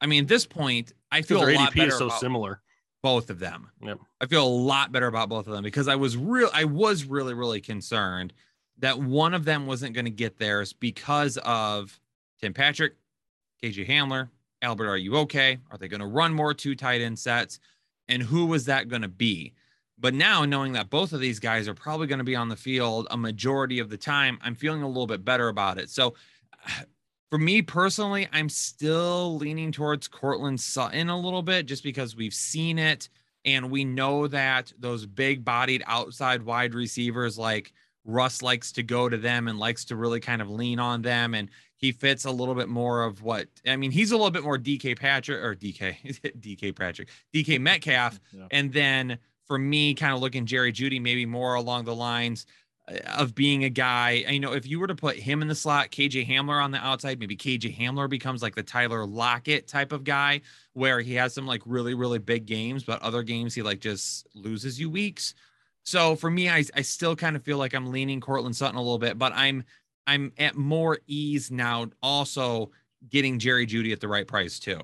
I mean, at this point, I feel their lot ADP better is so about similar. both of them. Yep. I feel a lot better about both of them because I was real. I was really, really concerned that one of them wasn't going to get theirs because of Tim Patrick, KJ Hamler, Albert. Are you okay? Are they going to run more two tight end sets? And who was that going to be? But now knowing that both of these guys are probably going to be on the field a majority of the time, I'm feeling a little bit better about it. So for me personally, I'm still leaning towards Courtland Sutton a little bit just because we've seen it and we know that those big bodied outside wide receivers like Russ likes to go to them and likes to really kind of lean on them and he fits a little bit more of what I mean he's a little bit more DK Patrick or DK DK Patrick DK Metcalf Yeah. and then for me kind of looking Jerry Jeudy maybe more along the lines uh, of being a guy, you know, if you were to put him in the slot, KJ Hamler on the outside, maybe KJ Hamler becomes like the Tyler Lockett type of guy where he has some like really, really big games, but other games he like just loses you weeks. So for me, I, I still kind of feel like I'm leaning Courtland Sutton a little bit, but I'm I'm at more ease now, also getting Jerry Jeudy at the right price too.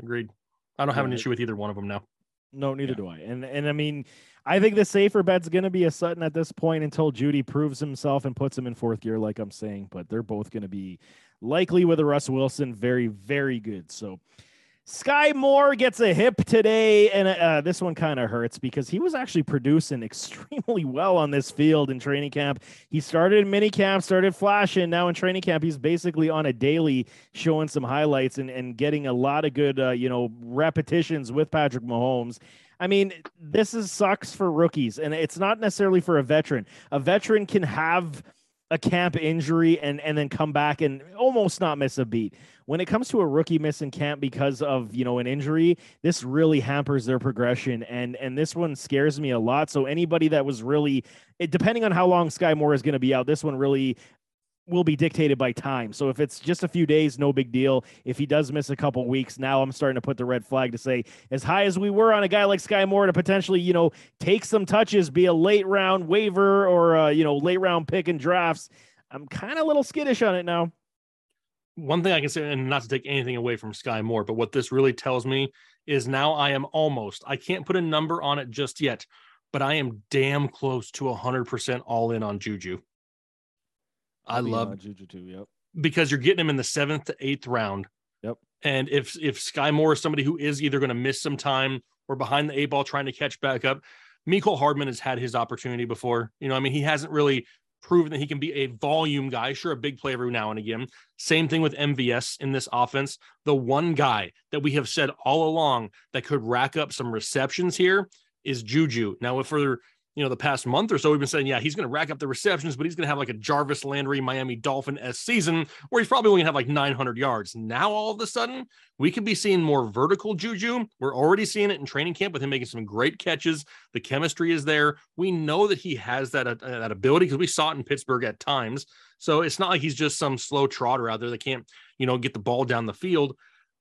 Agreed. I don't have an issue with either one of them now. No, neither Yeah. do I. And and I mean, I think the safer bet's going to be a Sutton at this point until Jeudy proves himself and puts him in fourth gear, like I'm saying. But they're both going to be likely with a Russ Wilson, very very good. So. Skyy Moore gets a hip today, and uh, this one kind of hurts because he was actually producing extremely well on this field in training camp. He started in mini camp, started flashing. Now in training camp, he's basically on a daily, showing some highlights and, and getting a lot of good, uh, you know, repetitions with Patrick Mahomes. I mean, this is sucks for rookies, and it's not necessarily for a veteran. A veteran can have a camp injury and and then come back and almost not miss a beat. When it comes to a rookie missing camp because of you know an injury, this really hampers their progression, and and this one scares me a lot. So anybody that was really, depending on how long Skyy Moore is going to be out, this one really will be dictated by time. So if it's just a few days, no big deal. If he does miss a couple weeks, now I'm starting to put the red flag to say, as high as we were on a guy like Skyy Moore to potentially, you know, take some touches, be a late round waiver or uh, you know, late round pick in drafts. I'm kind of a little skittish on it now. One thing I can say, and not to take anything away from Skyy Moore, but what this really tells me is now I am almost, I can't put a number on it just yet, but I am damn close to 100% all in on Juju. I I'll be in love Juju too. Yep. because you're getting him in the seventh to eighth round. Yep. And if if Skyy Moore is somebody who is either going to miss some time or behind the eight ball trying to catch back up, Mecole Hardman has had his opportunity before. You know, I mean, he hasn't really proven that he can be a volume guy. Sure, a big play every now and again. Same thing with MVS in this offense. The one guy that we have said all along that could rack up some receptions here is Juju. Now, if for you know the past month or so, we've been saying, yeah, he's going to rack up the receptions, but he's going to have like a Jarvis Landry Miami Dolphin s season where he's probably going to have like 900 yards. Now, all of a sudden, we could be seeing more vertical Juju. We're already seeing it in training camp with him making some great catches. The chemistry is there. We know that he has that uh, that ability because we saw it in Pittsburgh at times. So it's not like he's just some slow trotter out there that can't, you know, get the ball down the field.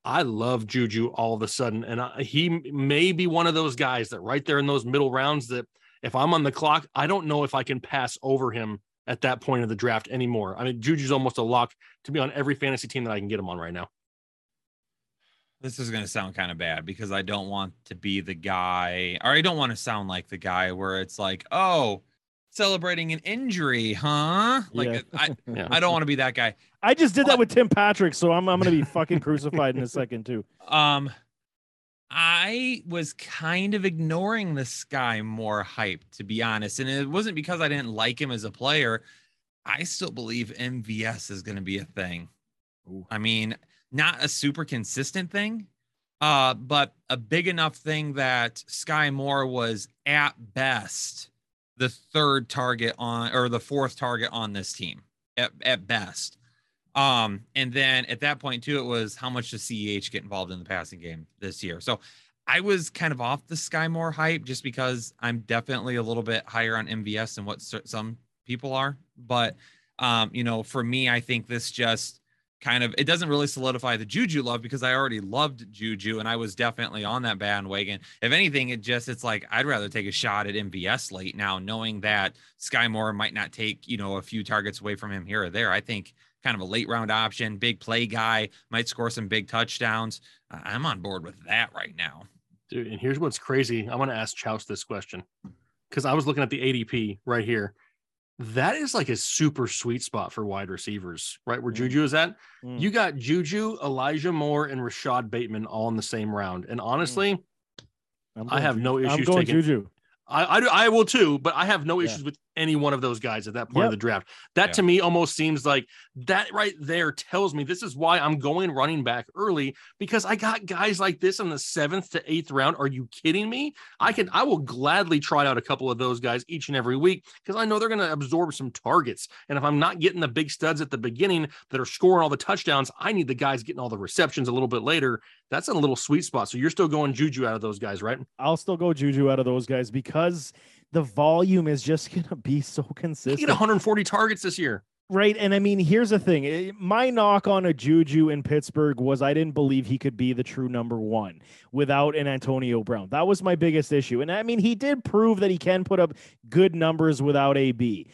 I love Juju all of a sudden, and I, he may be one of those guys that right there in those middle rounds that if I'm on the clock, I don't know if I can pass over him at that point of the draft anymore. I mean, Juju's almost a lock to be on every fantasy team that I can get him on right now. This is going to sound kind of bad because I don't want to be the guy, or I don't want to sound like the guy where it's like, oh, celebrating an injury, huh? Like, Yeah. I, Yeah. I don't want to be that guy. I just did that with Tim Patrick, so I'm I'm gonna be fucking crucified in a second too. Um, I was kind of ignoring this guy more hype, to be honest, and it wasn't because I didn't like him as a player. I still believe MVS is going to be a thing. Ooh. I mean, not a super consistent thing. Uh, but a big enough thing that Skyy Moore was at best the third target on or the fourth target on this team at, at best. Um, and then at that point too, it was how much does CEH get involved in the passing game this year? So I was kind of off the Skyy Moore hype just because I'm definitely a little bit higher on MVS than what some people are. But um, you know, for me, I think this just kind of it doesn't really solidify the Juju love because I already loved Juju and I was definitely on that bandwagon. If anything, it just it's like I'd rather take a shot at MVS late now, knowing that Skyy Moore might not take you know a few targets away from him here or there. I think kind of a late round option, big play guy, might score some big touchdowns. I'm on board with that right now. Dude, and here's what's crazy. I want to ask Chouse this question because I was looking at the ADP right here. That is like a super sweet spot for wide receivers, right? Where Mm. Juju is at. Mm. You got Juju, Elijah Moore, and Rashod Bateman all in the same round. And honestly, I'm I have no Juju. I'm issues going taking- Juju. I, I do- I will too, but I have no Yeah. issues with any one of those guys at that point of the draft. That to me almost seems like that right there tells me this is why I'm going running back early because I got guys like this in the seventh to eighth round. Are you kidding me? I can I will gladly try out a couple of those guys each and every week because I know they're going to absorb some targets. And if I'm not getting the big studs at the beginning that are scoring all the touchdowns, I need the guys getting all the receptions a little bit later. That's a little sweet spot. So you're still going Juju out of those guys, right? I'll still go Juju out of those guys because the volume is just going to be so He consistent. get 140 targets this year. Right. And I mean, here's the thing eh, my knock on a Juju in Pittsburgh was I didn't believe he could be the true number one without an Antonio Brown. That was my biggest issue. And I mean, he did prove that he can put up good numbers without AB.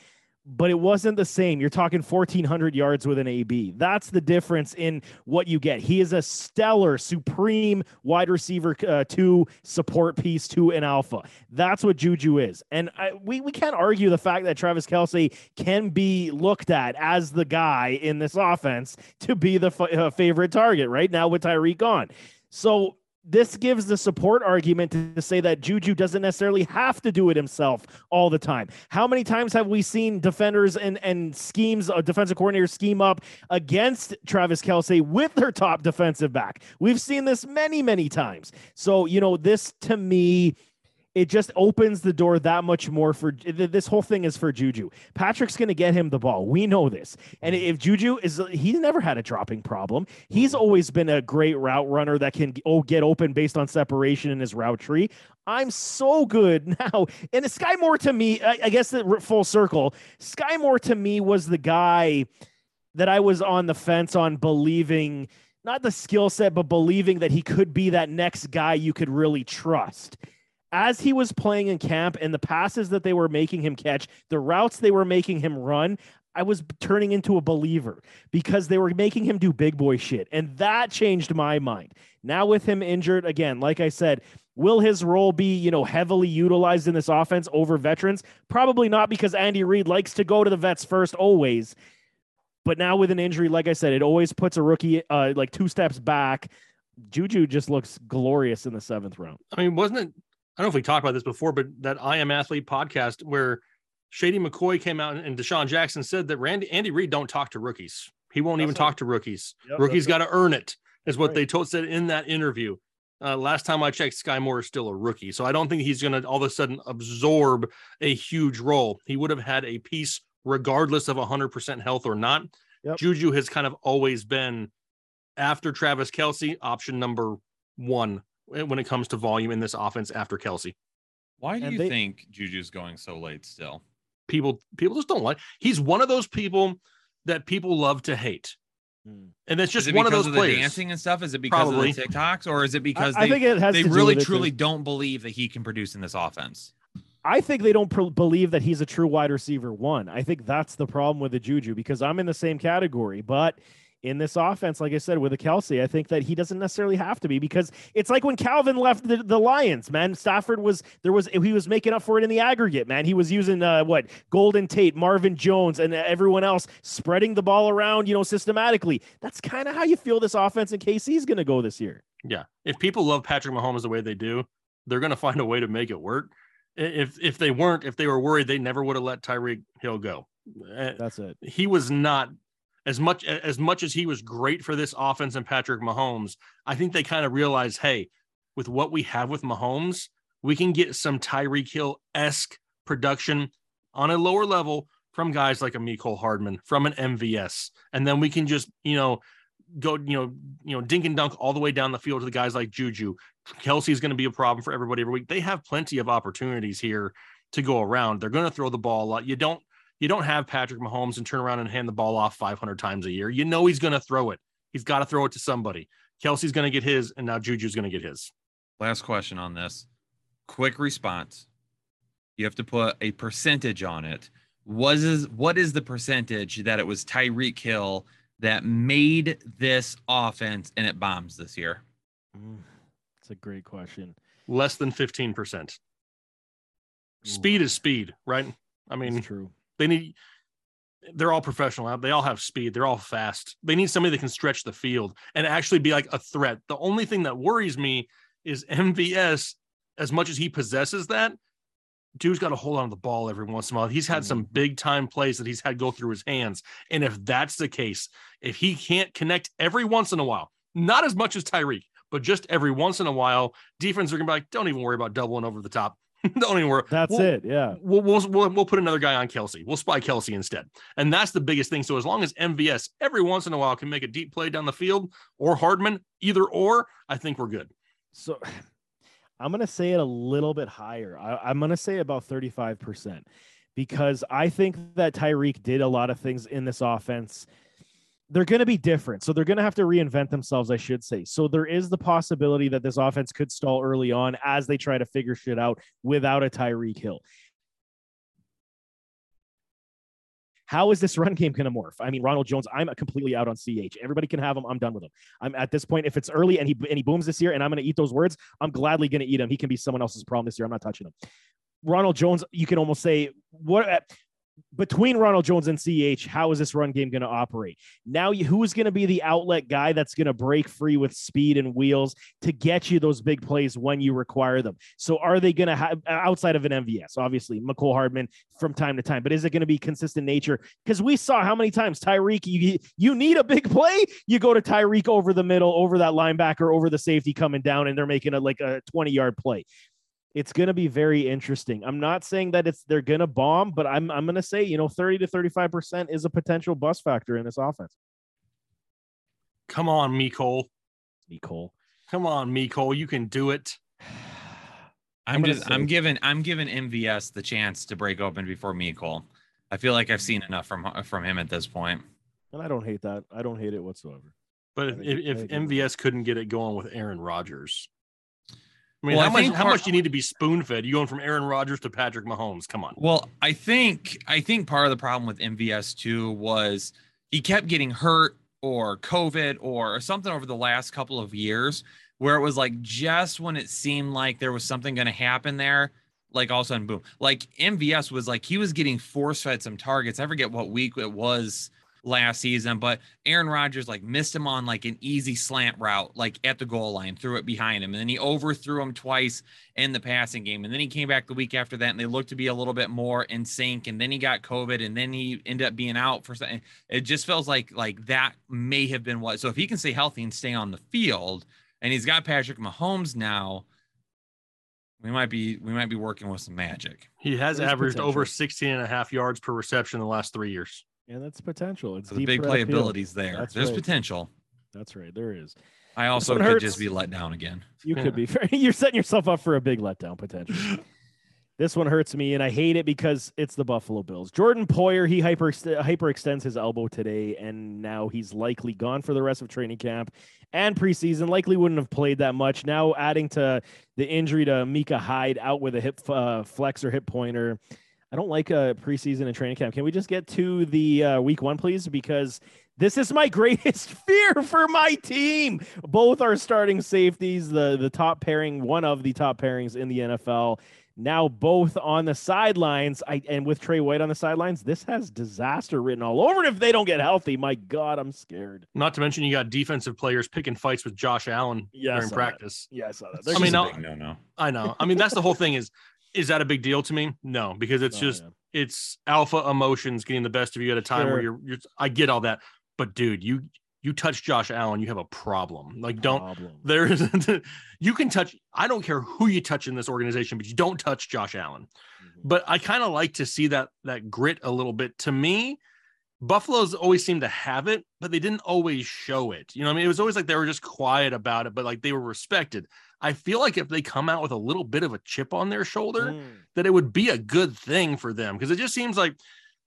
But it wasn't the same. You're talking 1,400 yards with an AB. That's the difference in what you get. He is a stellar, supreme wide receiver, uh, two support piece, to an alpha. That's what Juju is. And I, we, we can't argue the fact that Travis Kelce can be looked at as the guy in this offense to be the f- uh, favorite target right now with Tyreek gone. So this gives the support argument to, say that Juju doesn't necessarily have to do it himself all the time. How many times have we seen defenders and and schemes, uh, defensive coordinators scheme up against Travis Kelce with their top defensive back? We've seen this many, many times. So you know, this to me it just opens the door that much more for this whole thing is for Juju. Patrick's going to get him the ball. We know this. And if Juju is he's never had a dropping problem. He's always been a great route runner that can oh get open based on separation in his route tree. I'm so good now. And Skyy Moore to me, I, I guess the full circle. Skyy Moore to me was the guy that I was on the fence on believing not the skill set, but believing that he could be that next guy you could really trust as he was playing in camp and the passes that they were making him catch, the routes they were making him run, I was turning into a believer because they were making him do big boy shit. And that changed my mind. Now, with him injured, again, like I said, will his role be, you know, heavily utilized in this offense over veterans? Probably not because Andy Reid likes to go to the vets first always. But now with an injury, like I said, it always puts a rookie uh, like two steps back. Juju just looks glorious in the seventh round. I mean, wasn't it? I don't know if we talked about this before, but that I Am Athlete podcast where Shady McCoy came out and DeSean Jackson said that Randy Andy Reid don't talk to rookies. He won't even right. talk to rookies. Yep, rookies got to earn it, is what right. they told said in that interview. Uh, last time I checked, Skyy Moore is still a rookie, so I don't think he's going to all of a sudden absorb a huge role. He would have had a piece regardless of 100% health or not. Yep. Juju has kind of always been after Travis Kelce, option number one when it comes to volume in this offense after Kelsey. Why do And you they- think Juju's going so late still? People people just don't like. He's one of those people that people love to hate, Hmm. and it's Is just it one of those of the players. dancing and stuff? Is it because Probably. of the TikToks, or is it because I, I they think it has they to do really with it, too. truly don't believe that he can produce in this offense? I think they don't pr- believe that he's a true wide receiver one. I think that's the problem with the Juju because I'm in the same category, but in this offense, like I said, with the Kelce, I think that he doesn't necessarily have to be because it's like when Calvin left the, the Lions, man. Stafford was there was he was making up for it in the aggregate, man. He was using uh, what Golden Tate, Marvin Jones, and everyone else spreading the ball around, you know, systematically. That's kind of how you feel this offense in KC is going to go this year. Yeah, if people love Patrick Mahomes the way they do, they're going to find a way to make it work. If if they weren't, if they were worried, they never would have let Tyreek Hill go. That's it. He was not as much as much as he was great for this offense and Patrick Mahomes, I think they kind of realized, hey, with what we have with Mahomes, we can get some Tyreek Hill esque production on a lower level from guys like a Mecole Hardman, from an MVS, and then we can just you know go you know you know dink and dunk all the way down the field to the guys like Juju. Kelce is going to be a problem for everybody every week. They have plenty of opportunities here to go around. They're going to throw the ball a lot. You don't you don't have Patrick Mahomes and turn around and hand the ball off 500 times a year. You know he's going to throw it. He's got to throw it to somebody. Kelce's going to get his, and now Juju's going to get his. Last question on this. Quick response. You have to put a percentage on it. Was is what is the percentage that it was Tyreek Hill that made this offense and it bombs this year? It's a great question. Less than 15%. Speed is speed, right? I mean, It's true. They need they're all professional they all have speed they're all fast. They need somebody that can stretch the field and actually be like a threat. The only thing that worries me is mvs as much as he possesses that dude's got to hold on to the ball every once in a while. He's had some Mhm. big time plays that he's had go through his hands. And if that's the case if he can't connect every once in a while not as much as tyreek but just every once in a while defense are gonna be like don't even worry about doubling over the top don't even worry That's We'll- it. Yeah. we'll, we'll we'll we'll put another guy on Kelce. We'll spy Kelce instead, and that's the biggest thing. So as long as MVS every once in a while can make a deep play down the field, or Hardman, either or, I think we're good. So I'm going to say it a little bit higher. I, I'm going to say about 35% because I think that Tyreek did a lot of things in this offense. They're going to be different. So they're going to have to reinvent themselves, I should say. So there is the possibility that this offense could stall early on as they try to figure shit out without a Tyreek Hill. How is this run game going to morph? I mean, Ronald Jones, I'm completely out on CEH. Everybody can have him. I'm done with him. I'm at this point. If it's early and he and he booms this year, and I'm going to eat those words, I'm gladly going to eat him. He can be someone else's problem this year. I'm not touching him. Ronald Jones, you can almost say what between Ronald Jones and CEH, how is this run game going to operate? Now, who's going to be the outlet guy that's going to break free with speed and wheels to get you those big plays when you require them? So, are they going to have outside of an MVS, obviously, Mecole Hardman from time to time, but is it going to be consistent nature? Because we saw how many times Tyreek, you, you need a big play, you go to Tyreek over the middle, over that linebacker, over the safety coming down, and they're making a like a 20 yard play it's going to be very interesting. I'm not saying that it's they're going to bomb, but I'm I'm going to say, you know, 30 to 35% is a potential bust factor in this offense. Come on, Mecole. Nicole. Come on, Mecole. You can do it. I'm I'm just say- I'm giving I'm giving MVS the chance to break open before me, Cole. I feel like I've seen enough from from him at this point. And I don't hate that. I don't hate it whatsoever. But if, if, if MVS couldn't get it going with Aaron Rodgers, I mean, Well, how I much how part- much do you need to be spoon fed? You going from Aaron Rodgers to Patrick Mahomes? Come on. Well, I think I think part of the problem with MVS too was he kept getting hurt or COVID or something over the last couple of years where it was like just when it seemed like there was something going to happen there, like all of a sudden, boom. Like MVS was like he was getting force fed some targets. I forget what week it was last season, but Aaron Rodgers like missed him on like an easy slant route, like at the goal line, threw it behind him, and then he overthrew him twice in the passing game. And then he came back the week after that, and they looked to be a little bit more in sync. And then he got COVID, and then he ended up being out for something. It just feels like like that may have been what. So if he can stay healthy and stay on the field, and he's got Patrick Mahomes now. We might be we might be working with some magic. He has There's averaged potential. over 16 and a half yards per reception in the last three years. And that's potential. It's So the big threat appeal. playability's there. That's There's right. potential. That's right. There is. I also could hurts. just be let down again. You Yeah. could be. You're setting yourself up for a big letdown potentially. This one hurts me, and I hate it because it's the Buffalo Bills. Jordan Poyer, he hyper hyperextends his elbow today, and now he's likely gone for the rest of training camp and preseason. Likely wouldn't have played that much. Now adding to the injury to Micah Hyde out with a hip uh, flex or hip pointer. I don't like a preseason and training camp. Can we just get to the uh, week one, please? Because this is my greatest fear for my team. Both are starting safeties, the the top pairing, one of the top pairings in the NFL. Now both on the sidelines. I and with Trey White on the sidelines, this has disaster written all over it if they don't get healthy. My God, I'm scared. Not to mention you got defensive players picking fights with Josh Allen Yeah, I during saw that. practice. Yeah, I saw that. I mean, just- now- no, no. I know. I mean, that's the whole thing. Is is that a big deal to me? No, because it's Oh, just yeah. it's alpha emotions getting the best of you at a time where you're, you're I get all that. but dude, you you touch Josh Allen, you have a problem. Like don't Problem. there is you can touch I don't care who you touch in this organization, but you don't touch Josh Allen. Mhm. But I kind of like to see that that grit a little bit. To me, Buffalo's always seemed to have it, but they didn't always show it. You know, I mean, it was always like they were just quiet about it, but like they were respected. I feel like if they come out with a little bit of a chip on their shoulder, Mm, that it would be a good thing for them because it just seems like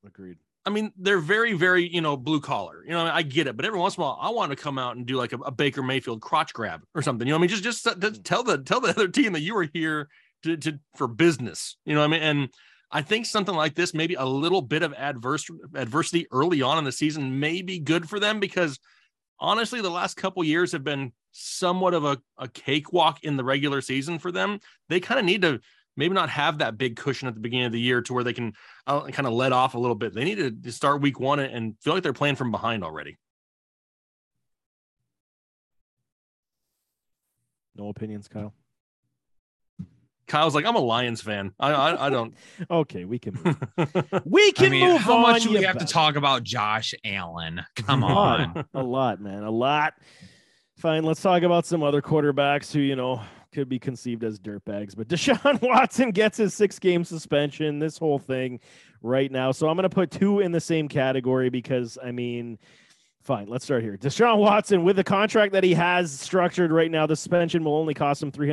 agreed. I mean, they're very, very, you know, blue collar. You know, I get it, but every once in a while, I want to come out and do like a, a Baker Mayfield crotch grab or something. You know, I mean, just just to tell the tell the other team that you were here to, to for business. You know, what I mean, and I think something like this, maybe a little bit of adverse adversity early on in the season, may be good for them because honestly, the last couple years have been somewhat of a, a cakewalk in the regular season for them. They kind of need to maybe not have that big cushion at the beginning of the year to where they can uh, kind of let off a little bit. They need to- to start week one and feel like they're playing from behind already. No opinions, Kyle. Kyle's like, I'm a Lions fan. I I, I don't. Okay, we can move. we can I mean, move how on. much do we you have to talk about Josh Allen? Come A on. lot, a lot, man, a lot. Fine, let's talk about some other quarterbacks who you know could be conceived as dirtbags. But Deshaun Watson gets his six-game suspension. This whole thing right now. So I'm going to put two in the same category because I mean. Fine, let's start here. Deshaun Watson, with the contract that he has structured right now, the suspension will only cost him three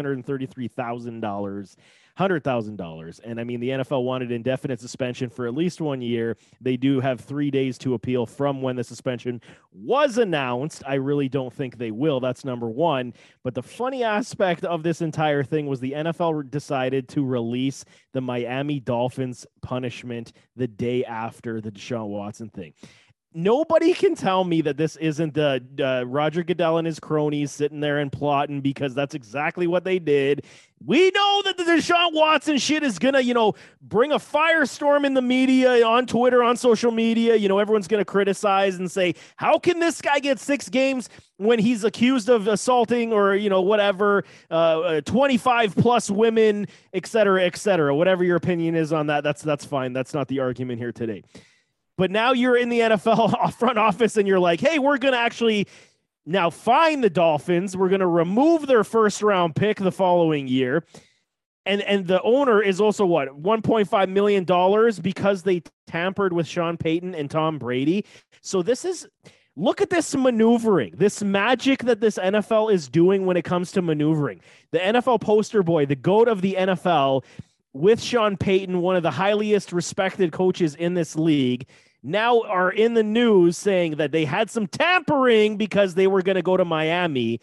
hundred and thirty-three thousand dollars, hundred thousand dollars. And I mean, the NFL wanted indefinite suspension for at least one year. They do have three days to appeal from when the suspension was announced. I really don't think they will. That's number one. But the funny aspect of this entire thing was the NFL decided to release the Miami Dolphins punishment the day after the Deshaun Watson thing. Nobody can tell me that this isn't the uh, Roger Goodell and his cronies sitting there and plotting because that's exactly what they did. We know that the Deshaun Watson shit is gonna, you know, bring a firestorm in the media, on Twitter, on social media. You know, everyone's gonna criticize and say, "How can this guy get six games when he's accused of assaulting or you know whatever, uh, uh, twenty-five plus women, et cetera, et cetera." Whatever your opinion is on that, that's that's fine. That's not the argument here today. But now you're in the NFL front office and you're like, hey, we're going to actually now fine the Dolphins. We're going to remove their first round pick the following year. And and the owner is also what 1.5 million dollars because they tampered with Sean Payton and Tom Brady. So this is look at this maneuvering, this magic that this NFL is doing when it comes to maneuvering. The NFL poster boy, the goat of the NFL, with Sean Payton, one of the highest respected coaches in this league, now are in the news saying that they had some tampering because they were going to go to Miami.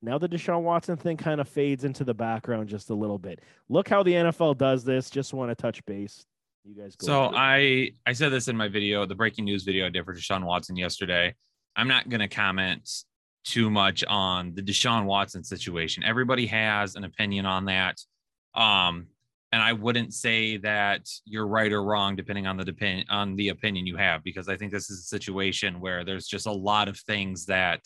Now the Deshaun Watson thing kind of fades into the background just a little bit. Look how the NFL does this. Just want to touch base. You guys go. So. I I said this in my video, the breaking news video I did for Deshaun Watson yesterday. I'm not going to comment too much on the Deshaun Watson situation. Everybody has an opinion on that. Um, and I wouldn't say that you're right or wrong depending on the depend on the opinion you have, because I think this is a situation where there's just a lot of things that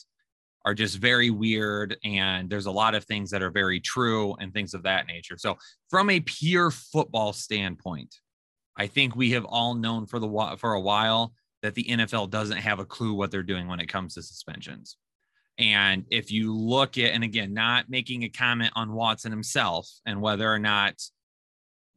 are just very weird, and there's a lot of things that are very true and things of that nature. So, from a pure football standpoint, I think we have all known for the for a while that the NFL doesn't have a clue what they're doing when it comes to suspensions. And if you look at, and again, not making a comment on Watson himself and whether or not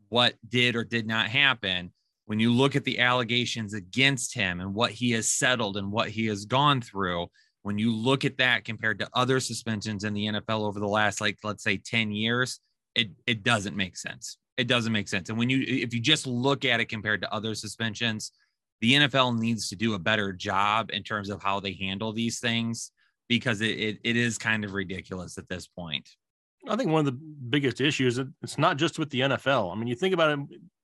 what did or did not happen, when you look at the allegations against him and what he has settled and what he has gone through, when you look at that compared to other suspensions in the NFL over the last, like, let's say 10 years, it, it doesn't make sense. It doesn't make sense. And when you, if you just look at it compared to other suspensions, the NFL needs to do a better job in terms of how they handle these things because it, it, it is kind of ridiculous at this point. I think one of the biggest issues is it's not just with the NFL. I mean, you think about it,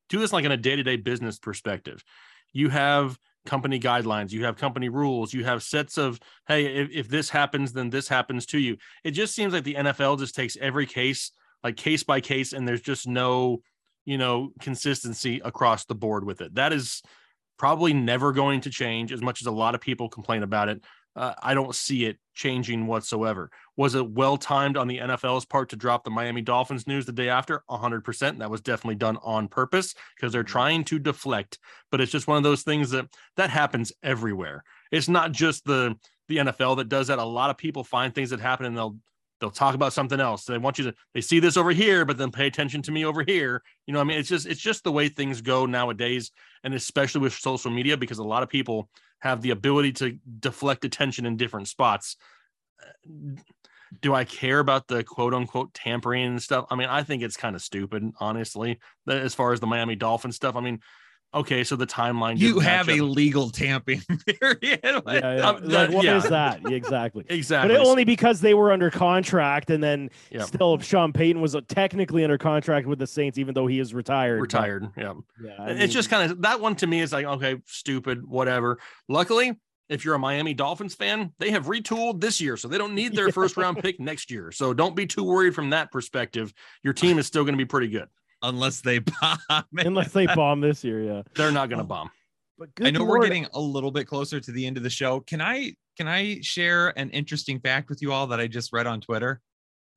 do this like in a day to day business perspective. You have company guidelines, you have company rules, you have sets of, hey, if, if this happens, then this happens to you. It just seems like the NFL just takes every case, like case by case, and there's just no, you know, consistency across the board with it. That is probably never going to change as much as a lot of people complain about it. Uh, I don't see it changing whatsoever. Was it well timed on the NFL's part to drop the Miami Dolphins news the day after? 100%. That was definitely done on purpose because they're trying to deflect. But it's just one of those things that that happens everywhere. it's not just the the NFL that does that. A lot of people find things that happen and they'll they'll talk about something else. They want you to they see this over here, but then pay attention to me over here. You know, I mean, it's just it's just the way things go nowadays, and especially with social media, because a lot of people have the ability to deflect attention in different spots. Uh, do I care about the quote unquote tampering and stuff? I mean, I think it's kind of stupid, honestly, as far as the Miami Dolphins stuff. I mean, okay, so the timeline. You have a up. legal tamping period. Yeah, yeah. Like, that- what is yeah. that? Yeah, exactly. exactly. But it, only because they were under contract, and then Yeah. still Sean Payton was uh, technically under contract with the Saints, even though he is retired. But, retired. Yeah. Yeah, I it's just kind of that one to me is like okay stupid whatever luckily if you're a miami dolphins fan they have retooled this year so they don't need their first round pick next year so don't be too worried from that perspective your team is still going to be pretty good Unless they bomb. unless they bomb this year. Yeah, they're not going to bomb but good I know Lord, we're getting a little bit closer to the end of the show. Can I can I share an interesting fact with you all that I just read on Twitter?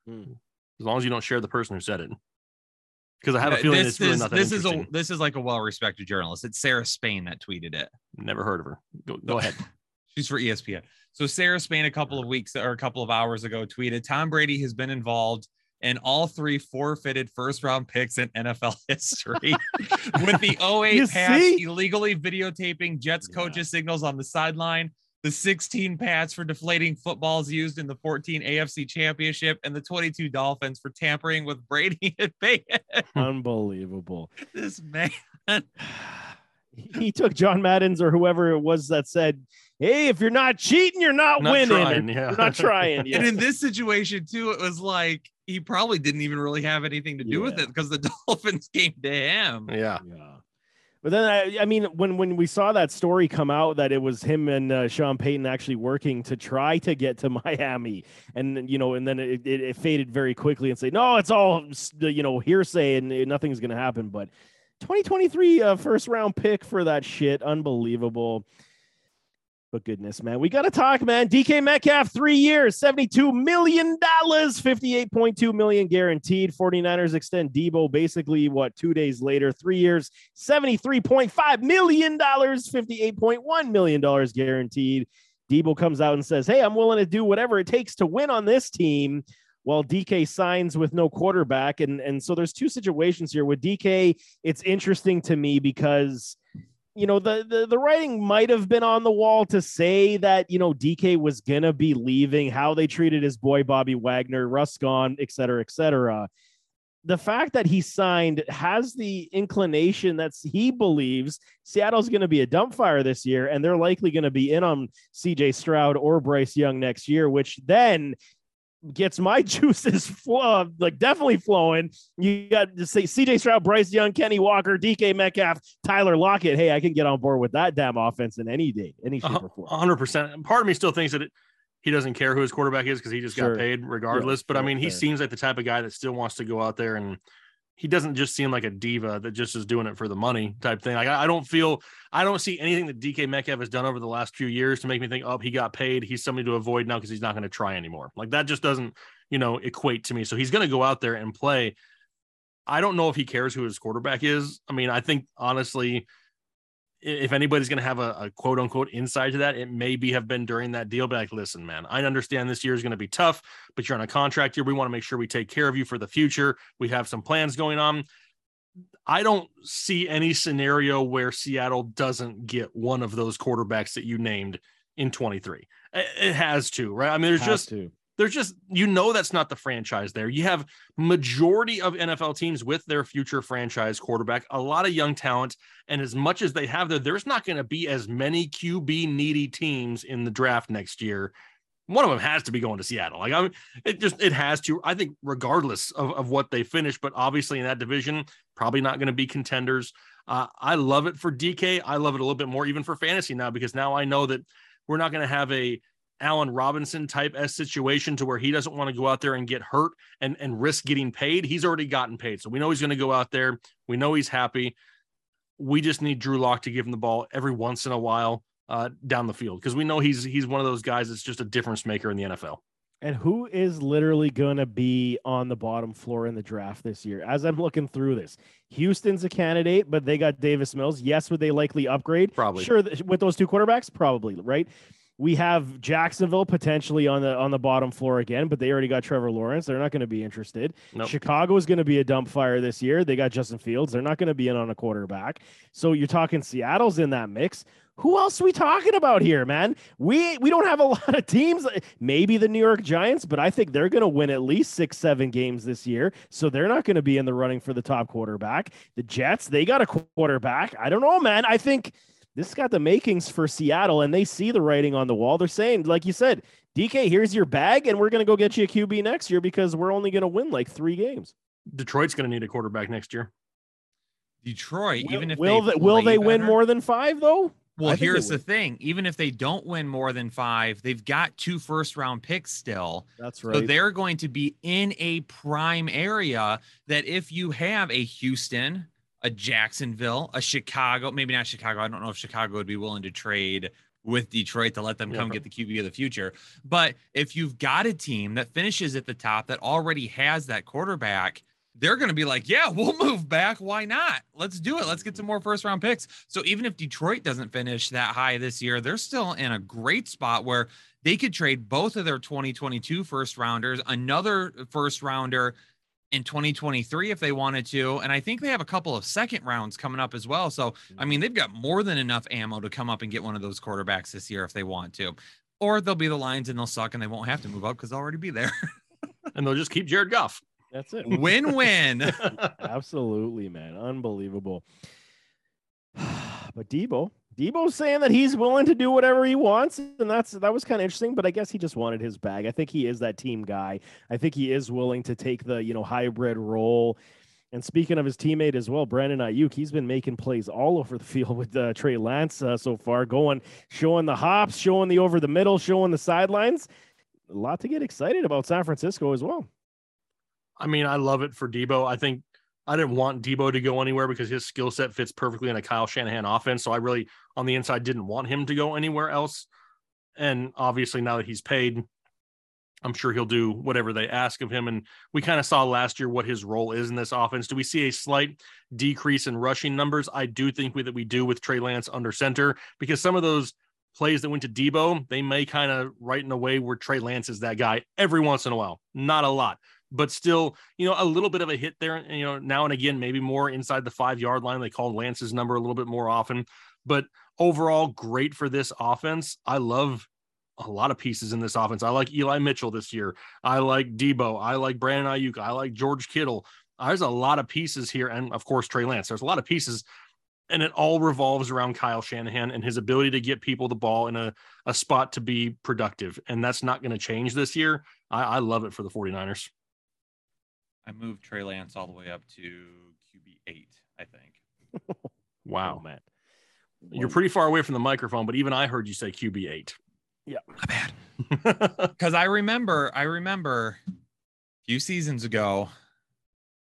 as long as you don't share the person who said it because i have a Uh, feeling this it's really is nothing this is a this is like a well-respected journalist. It's Sarah Spain that tweeted it. never heard of her go, go ahead She's for ESPN. So Sarah Spain a couple of weeks or a couple of hours ago tweeted Tom Brady has been involved in all three forfeited first round picks in NFL history with the 08 You pass see? illegally videotaping Jets Yeah. coaches signals on the sideline, the 16 Pats for deflating footballs used in the 14 AFC championship, and the 22 Dolphins for tampering with Brady and Payton. unbelievable. this man. He took John Madden's or whoever it was that said, "Hey, if you're not cheating, you're not, Not winning. trying, yeah. You're not trying." And in this situation, too, it was like he probably didn't even really have anything to do with it because the Dolphins came to him. yeah Yeah. But then I, I mean, when when we saw that story come out that it was him and uh, Sean Payton actually working to try to get to Miami, and you know, and then it, it, it faded very quickly and say, no, it's all you know hearsay and nothing's gonna happen. But 2023 uh, first round pick for that shit, unbelievable. But goodness, man, we got to talk, man. DK Metcalf, three years, $72 million, 58.2 million guaranteed. 49ers extend Debo basically what two days later, three years, $73.5 million, $58.1 million guaranteed. Debo comes out and says, Hey, I'm willing to do whatever it takes to win on this team. While DK signs with no quarterback. And, and so there's two situations here. With DK, it's interesting to me because you know the, the the writing might have been on the wall to say that you know DK was gonna be leaving, how they treated his boy Bobby Wagner, Russ gone, et cetera, et cetera. The fact that he signed has the inclination that he believes Seattle's going to be a dump fire this year, and they're likely going to be in on CJ Stroud or Bryce Young next year, which then gets my juices flow, uh, like definitely flowing. You got to say CJ Stroud, Bryce Young, Kenny Walker, DK Metcalf, Tyler Lockett. Hey, I can get on board with that damn offense in any day, any shape or form. hundred percent. Part of me still thinks that it, he doesn't care who his quarterback is because he just Sure. got paid regardless. but I mean, he fair. seems like the type of guy that still wants to go out there and he doesn't just seem like a diva that just is doing it for the money type thing. Like I, I don't feel, I don't see anything that DK Metcalf has done over the last few years to make me think, oh, he got paid. He's somebody to avoid now because he's not going to try anymore. Like that just doesn't, you know, equate to me. So he's going to go out there and play. I don't know if he cares who his quarterback is. I mean, I think honestly, if anybody's going to have a, a quote unquote insight to that, it maybe have been during that deal. Be like, listen, man, I understand this year is going to be tough, but you're on a contract here. We want to make sure we take care of you for the future. We have some plans going on. I don't see any scenario where Seattle doesn't get one of those quarterbacks that you named in 23. It it has to, right? I mean, there's Has just to. There's just you know that's not the franchise there. You have majority of NFL teams with their future franchise quarterback, a lot of young talent, and as much as they have there, there's not going to be as many QB needy teams in the draft next year. One of them has to be going to Seattle. Like I mean, it just it has to. I think regardless of, of what they finish, but obviously in that division, probably not going to be contenders. Uh, I love it for DK. I love it a little bit more even for fantasy now because now I know that we're not going to have a Allen Robinson type S situation to where he doesn't want to go out there and get hurt and, and risk getting paid. He's already gotten paid. So we know he's going to go out there. We know he's happy. We just need Drew Lock to give him the ball every once in a while uh, down the field because we know he's he's one of those guys that's just a difference maker in the NFL. And who is literally going to be on the bottom floor in the draft this year? As I'm looking through this, Houston's a candidate, but they got Davis Mills. Yes, would they likely upgrade? Probably. Sure, th- with those two quarterbacks, probably, right? We have Jacksonville potentially on the on the bottom floor again, but they already got Trevor Lawrence. They're not going to be interested. Nope. Chicago is going to be a dump fire this year. They got Justin Fields. They're not going to be in on a quarterback. So you're talking Seattle's in that mix. Who else are we talking about here, man? We we don't have a lot of teams. Maybe the New York Giants, but I think they're going to win at least six, seven games this year. So they're not going to be in the running for the top quarterback. The Jets, they got a quarterback. I don't know, man. I think this got the makings for Seattle, and they see the writing on the wall. They're saying, like you said, DK, here's your bag, and we're going to go get you a QB next year because we're only going to win like three games. Detroit's going to need a quarterback next year. Detroit, Will- even if will they they, will play they win more than five though? Well, I think they here's the thing: even if they don't win more than five, they've got two first round picks still. That's right. So they're going to be in a prime area that if you have a Houston, a Jacksonville, a Chicago, maybe not Chicago. I don't know if Chicago would be willing to trade with Detroit to let them come bro. get the QB of the future. But if you've got a team that finishes at the top that already has that quarterback, they're going to be like, yeah, we'll move back. Why not? Let's do it. Let's get some more first round picks. So even if Detroit doesn't finish that high this year, they're still in a great spot where they could trade both of their 2022 first rounders, another first rounder in 2023 if they wanted to. And I think they have a couple of second rounds coming up as well. So, I mm-hmm. mean, they've got more than enough ammo to come up and get one of those quarterbacks this year if they want to. Or they'll be the Lions and they'll suck and they won't have to move up because they'll already be there. And they'll just keep Jared Goff. That's it. win win. Absolutely, man. Unbelievable. but Debo, Debo's saying that he's willing to do whatever he wants, and that's that was kind of interesting. But I guess he just wanted his bag. I think he is that team guy. I think he is willing to take the you know hybrid role. And speaking of his teammate as well, Brandon Aiyuk, he's been making plays all over the field with uh, Trey Lance uh, so far, going, showing the hops, showing the over the middle, showing the sidelines. A lot to get excited about San Francisco as well. I mean, I love it for Debo. I think I didn't want Debo to go anywhere because his skill set fits perfectly in a Kyle Shanahan offense. So I really, on the inside, didn't want him to go anywhere else. And obviously, now that he's paid, I'm sure he'll do whatever they ask of him. And we kind of saw last year what his role is in this offense. Do we see a slight decrease in rushing numbers? I do think we, that we do with Trey Lance under center because some of those plays that went to Debo, they may kind of right in a way where Trey Lance is that guy every once in a while, not a lot, but still, you know, a little bit of a hit there. You know, now and again, maybe more inside the five yard line. They called Lance's number a little bit more often, but overall, great for this offense. I love a lot of pieces in this offense. I like Eli Mitchell this year. I like Debo. I like Brandon Aiyuk. I like George Kittle. There's a lot of pieces here. And of course, Trey Lance. There's a lot of pieces. And it all revolves around Kyle Shanahan and his ability to get people the ball in a, a spot to be productive. And that's not going to change this year. I, I love it for the 49ers. I moved Trey Lance all the way up to QB eight, I think. Wow. Oh, man. You're pretty far away from the microphone, but even I heard you say QB8. Yeah, My bad. Because I remember, I remember a few seasons ago,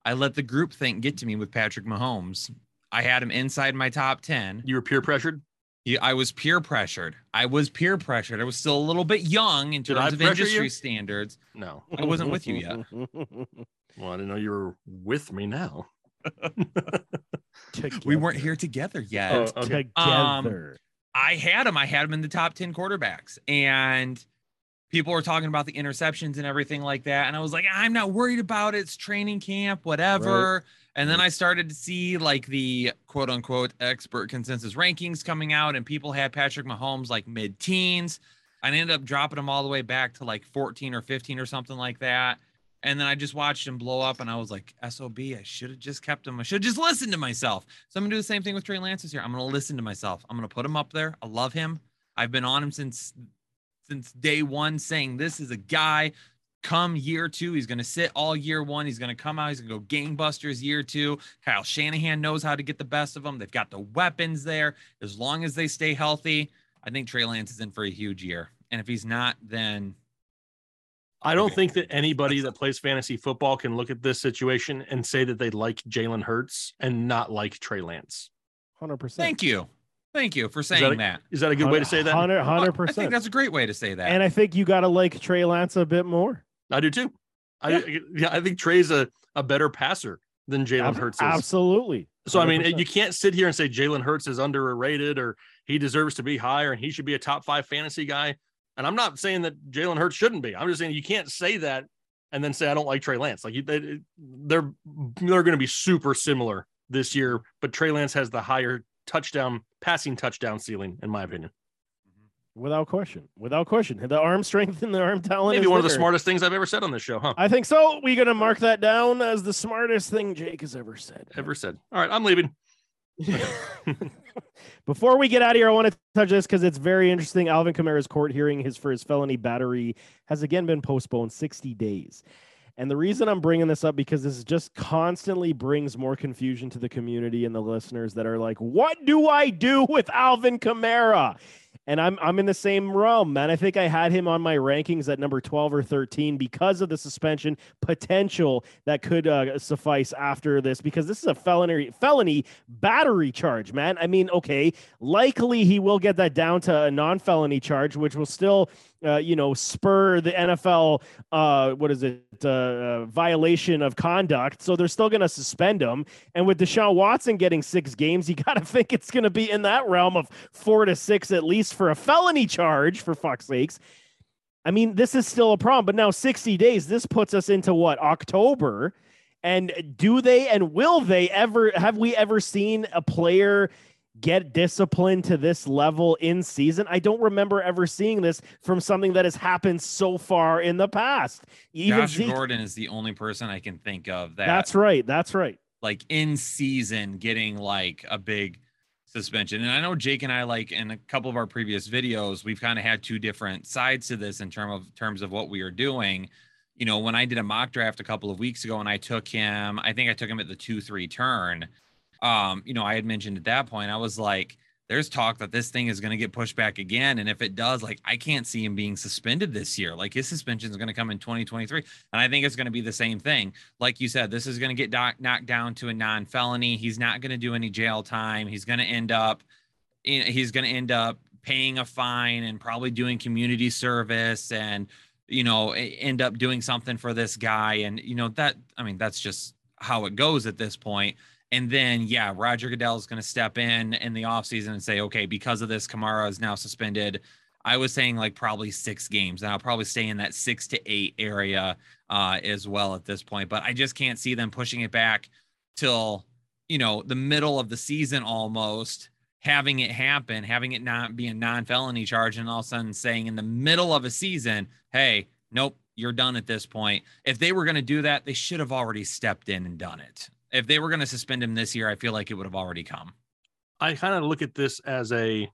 I let the group think get to me with Patrick Mahomes. I had him inside my top 10. you were peer pressured. He, I was peer pressured. I was peer pressured. I was still a little bit young in terms of industry you? standards. No. I wasn't with you yet. Well, I didn't know you were with me now. We weren't here together yet. Oh, okay. Um, together. I had him. I had him in the top 10 quarterbacks. And people were talking about the interceptions and everything like that. And I was like, I'm not worried about it. It's training camp, whatever. And then I started to see like the quote unquote expert consensus rankings coming out, and people had Patrick Mahomes like mid teens. I ended up dropping him all the way back to like 14 or 15 or something like that. And then I just watched him blow up, and I was like, SOB, I should have just kept him. I should just listened to myself. So I'm gonna do the same thing with Trey Lance this year. I'm gonna listen to myself. I'm gonna put him up there. I love him. I've been on him since since day one, saying this is a guy. Come year two, he's gonna sit all year one. He's gonna come out. He's gonna go gangbusters year two. Kyle Shanahan knows how to get the best of them. They've got the weapons there. As long as they stay healthy, I think Trey Lance is in for a huge year. And if he's not, then I don't think that anybody that plays fantasy football can look at this situation and say that they like Jalen Hurts and not like Trey Lance. Hundred percent. thank you. Thank you for that saying a- that. Is that a good way to say that? 100 percent. I think percent. that's a great way to say that. And I think you got to like Trey Lance a bit more. I do too. I yeah, I think Trey's a, a better passer than Jalen Ab- Hurts is. Absolutely. So I mean, you can't sit here and say Jalen Hurts is underrated or he deserves to be higher and he should be a top five fantasy guy. And I'm not saying that Jalen Hurts shouldn't be. I'm just saying you can't say that and then say I don't like Trey Lance. Like they, they're they're going to be super similar this year, but Trey Lance has the higher touchdown passing touchdown ceiling, in my opinion. Mm-hmm. without question, without question, the arm strength and the arm talent. Maybe one of the smartest things I've ever said on this show, huh? I think so. We're gonna mark that down as the smartest thing Jake has ever said. Ever said. All right, I'm leaving. Before we get out of here, I want to touch this because it's very interesting. Alvin Kamara's court hearing his for his felony battery has again been postponed 60 days. And the reason I'm bringing this up because this just constantly brings more confusion to the community and the listeners that are like, "What do I do with Alvin Kamara?" And I'm I'm in the same realm, man. I think I had him on my rankings at number 12 or 13 because of the suspension potential that could uh, suffice after this because this is a felony felony battery charge, man. I mean, okay, likely he will get that down to a non-felony charge, which will still, uh, you know, spur the NFL. Uh, what is it? Uh, uh, violation of conduct. So they're still going to suspend him. And with Deshaun Watson getting six games, you got to think it's going to be in that realm of four to six at least for a felony charge. For fuck's sakes. I mean, this is still a problem, but now 60 days, this puts us into what October. And do they and will they ever have we ever seen a player get disciplined to this level in season? I don't remember ever seeing this from something that has happened so far in the past. Even Josh Zeke, Gordon is the only person I can think of that that's right. That's right. like in season getting like a big suspension. And I know Jake and I like in a couple of our previous videos, we've kind of had two different sides to this in term of terms of what we are doing. You know, when I did a mock draft a couple of weeks ago and I took him, I think I took him at the two three turn. Um, you know, I had mentioned at that point, I was like, there's talk that this thing is going to get pushed back again. And if it does, like, I can't see him being suspended this year. Like, his suspension is going to come in 2023. And I think it's going to be the same thing. Like you said, this is going to get doc- knocked down to a non felony. He's not going to do any jail time. He's going to end up, he's going to end up paying a fine and probably doing community service and, you know, end up doing something for this guy. And, you know, that, I mean, that's just how it goes at this point. And then, yeah, Roger Goodell is going to step in in the offseason and say, okay, because of this, Kamara is now suspended. I was saying like probably six games, and I'll probably stay in that six to eight area uh, as well at this point. But I just can't see them pushing it back till you know the middle of the season almost, having it happen, having it not be a non-felony charge, and all of a sudden saying in the middle of a season, hey, nope, you're done at this point. If they were going to do that, they should have already stepped in and done it. If they were going to suspend him this year, I feel like it would have already come. I kind of look at this as a,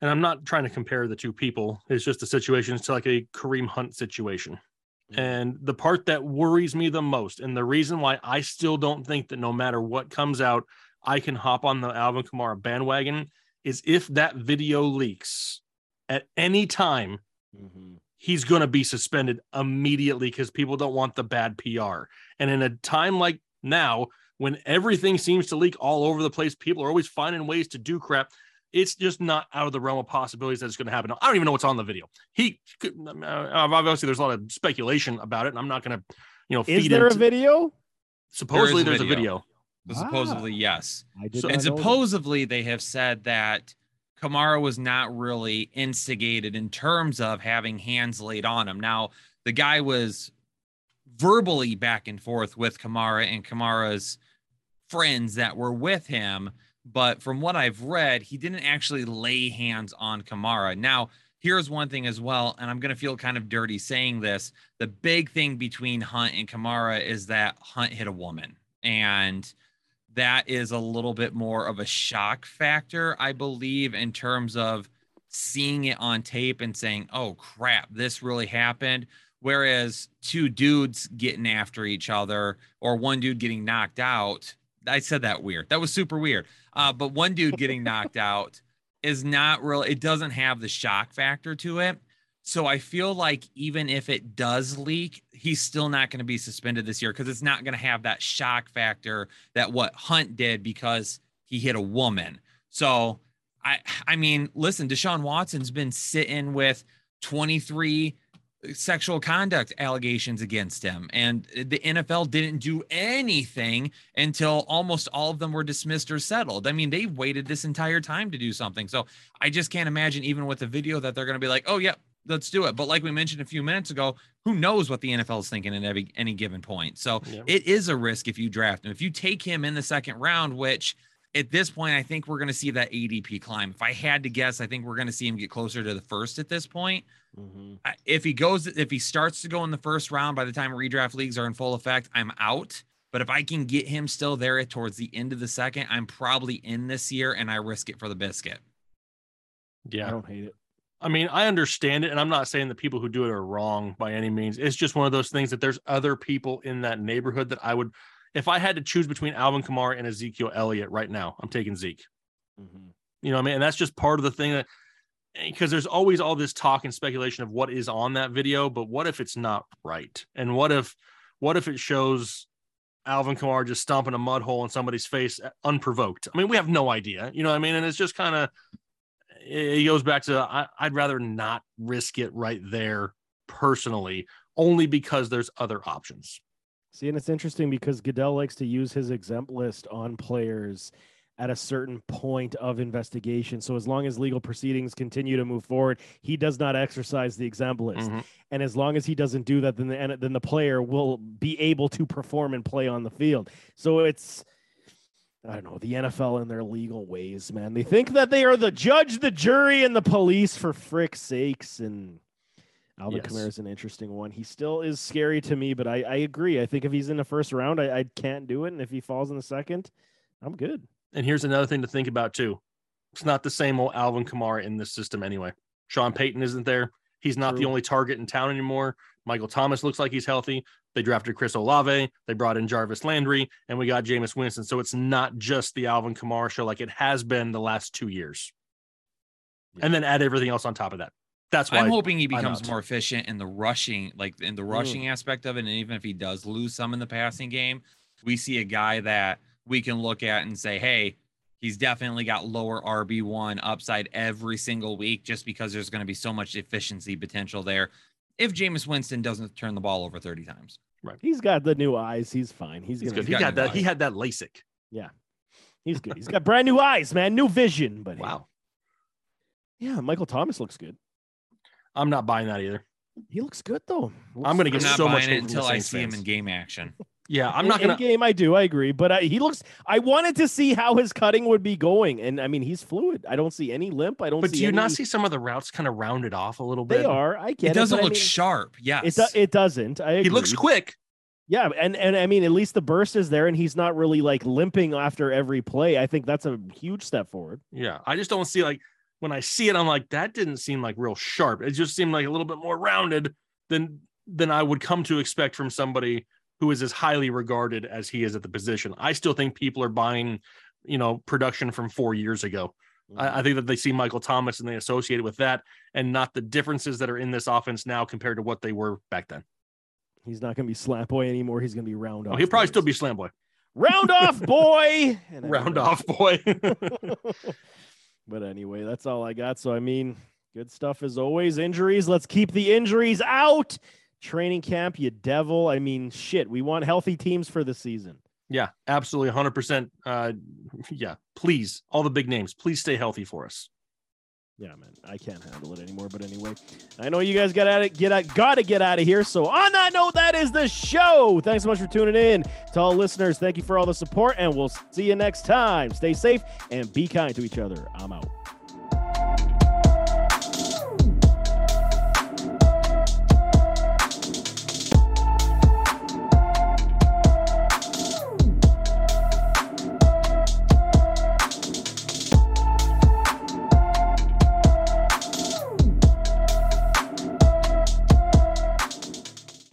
and I'm not trying to compare the two people. It's just a situation. It's like a Kareem Hunt situation. Mm-hmm. And the part that worries me the most, and the reason why I still don't think that no matter what comes out, I can hop on the Alvin Kamara bandwagon, is if that video leaks at any time, mm-hmm. he's going to be suspended immediately because people don't want the bad PR. And in a time like now, when everything seems to leak all over the place, people are always finding ways to do crap. It's just not out of the realm of possibilities that it's going to happen. I don't even know what's on the video. He, could, uh, obviously, there's a lot of speculation about it, and I'm not going to, you know, feed Is feed there a video? Supposedly, There is there's a a video. But Ah. supposedly, yes. I So- and know that. supposedly they have said that Kamara was not really instigated in terms of having hands laid on him. Now, the guy was verbally back and forth with Kamara and Kamara's friends that were with him, but from what I've read, he didn't actually lay hands on Kamara. Now, here's one thing as well, and I'm going to feel kind of dirty saying this. The big thing between Hunt and Kamara is that Hunt hit a woman. And that is a little bit more of a shock factor, I believe, in terms of seeing it on tape and saying, oh crap, this really happened. Whereas two dudes getting after each other or one dude getting knocked out, I said that weird. That was super weird. Uh, but one dude getting knocked out is not real. it doesn't have the shock factor to it. So I feel like even if it does leak, he's still not going to be suspended this year because it's not going to have that shock factor that what Hunt did because he hit a woman. So I I mean, listen, Deshaun Watson's been sitting with 23 sexual conduct allegations against him and the NFL didn't do anything until almost all of them were dismissed or settled. I mean, they waited this entire time to do something. So I just can't imagine even with the video that they're going to be like, "Oh, yeah, let's do it." But like we mentioned a few minutes ago, who knows what the NFL is thinking at every any given point. So Yeah. it is a risk if you draft him. If you take him in the second round, which at this point, I think we're going to see that ADP climb. If I had to guess, I think we're going to see him get closer to the first at this point. Mhm. If he goes, if he starts to go in the first round by the time redraft leagues are in full effect, I'm out. But if I can get him still there towards the end of the second, I'm probably in this year and I risk it for the biscuit. Yeah. I don't hate it. I mean, I understand it, and I'm not saying that people who do it are wrong by any means. It's just one of those things that there's other people in that neighborhood that I would, if I had to choose between Alvin Kamara and Ezekiel Elliott right now, I'm taking Zeke. Mhm. You know what I mean? And that's just part of the thing that because there's always all this talk and speculation of what is on that video, but what if it's not right? And what if what if it shows Alvin Kamara just stomping a mud hole in somebody's face uh, unprovoked? I mean, we have no idea. You know what I mean? And it's just kind of it goes back to I, I'd rather not risk it right there personally, only because there's other options. See, and it's interesting because Goodell likes to use his exempt list on players at a certain point of investigation. So as long as legal proceedings continue to move forward, he does not exercise the exempt list. Mhm. And as long as he doesn't do that, then the then the player will be able to perform and play on the field. So it's I don't know the NFL and their legal ways, man. They think that they are the judge, the jury, and the police for frick's sakes. And Alvin Yes. Kamara is an interesting one. He still is scary to me, but I, I agree. I think if he's in the first round, I, I can't do it, and if he falls in the second, I'm good. And here's another thing to think about too. It's not the same old Alvin Kamara in this system anyway. Sean Payton isn't there. He's not the only target in town anymore. Michael Thomas looks like he's healthy. They drafted Chris Olave. They brought in Jarvis Landry, and we got Jameis Winston. So it's not just the Alvin Kamara show like it has been the last two years. And then add everything else on top of that. That's why I'm hoping he becomes more efficient in the rushing, like in the mm. rushing aspect of it. And even if he does lose some in the passing game, we see a guy that we can look at and say, hey, he's definitely got lower RB1 upside every single week just because there's going to be so much efficiency potential there. If Jameis Winston doesn't turn the ball over 30 times, Right. He's got the new eyes. He's fine. He's, he's good. He got got new that. He had that LASIK. Yeah. He's good. He's got brand new eyes, man. New vision. But Wow. yeah, Michael Thomas looks good. I'm not buying that either. He looks good though. I'm gonna get so much hate it until I Saints see him in game action. Yeah, I'm not in gonna. game. I do. I agree, but I, he looks. I wanted to see how his cutting would be going, and I mean, he's fluid. I don't see any limp. I don't. But see do you any, not see some of the routes kind of rounded off a little bit? They are. I get It it. doesn't but I look mean, sharp. Yes. It do, it doesn't. I. He looks quick. Yeah, and and I mean, at least the burst is there, and he's not really like limping after every play. I think that's a huge step forward. Yeah, I just don't see like when I see it, I'm like that didn't seem like real sharp. It just seemed like a little bit more rounded than than I would come to expect from somebody who is as highly regarded as he is at the position. I still think people are buying, you know, production from four years ago. I, I mm-hmm. think that they see Michael Thomas and they associate it with that, and not the differences that are in this offense now compared to what they were back then. He's not going to be slap boy anymore. He's going to be round oh, off. Oh, he'll probably still be slam boy. round off boy. Round off boy. but anyway, that's all I got. So I mean, good stuff as always. Injuries. Let's keep the injuries out. Training camp, you devil. I mean, shit. We want healthy teams for the season. yeah, absolutely, hundred percent. Uh, yeah, please, all the big names, please stay healthy for us. Yeah, man, I can't handle it anymore. But anyway, I know you guys got it, get out, gotta get out of here. So on that note, that is the show. Thanks so much for tuning in. To all listeners, thank you for all the support, and we'll see you next time. Stay safe and be kind to each other. I'm out.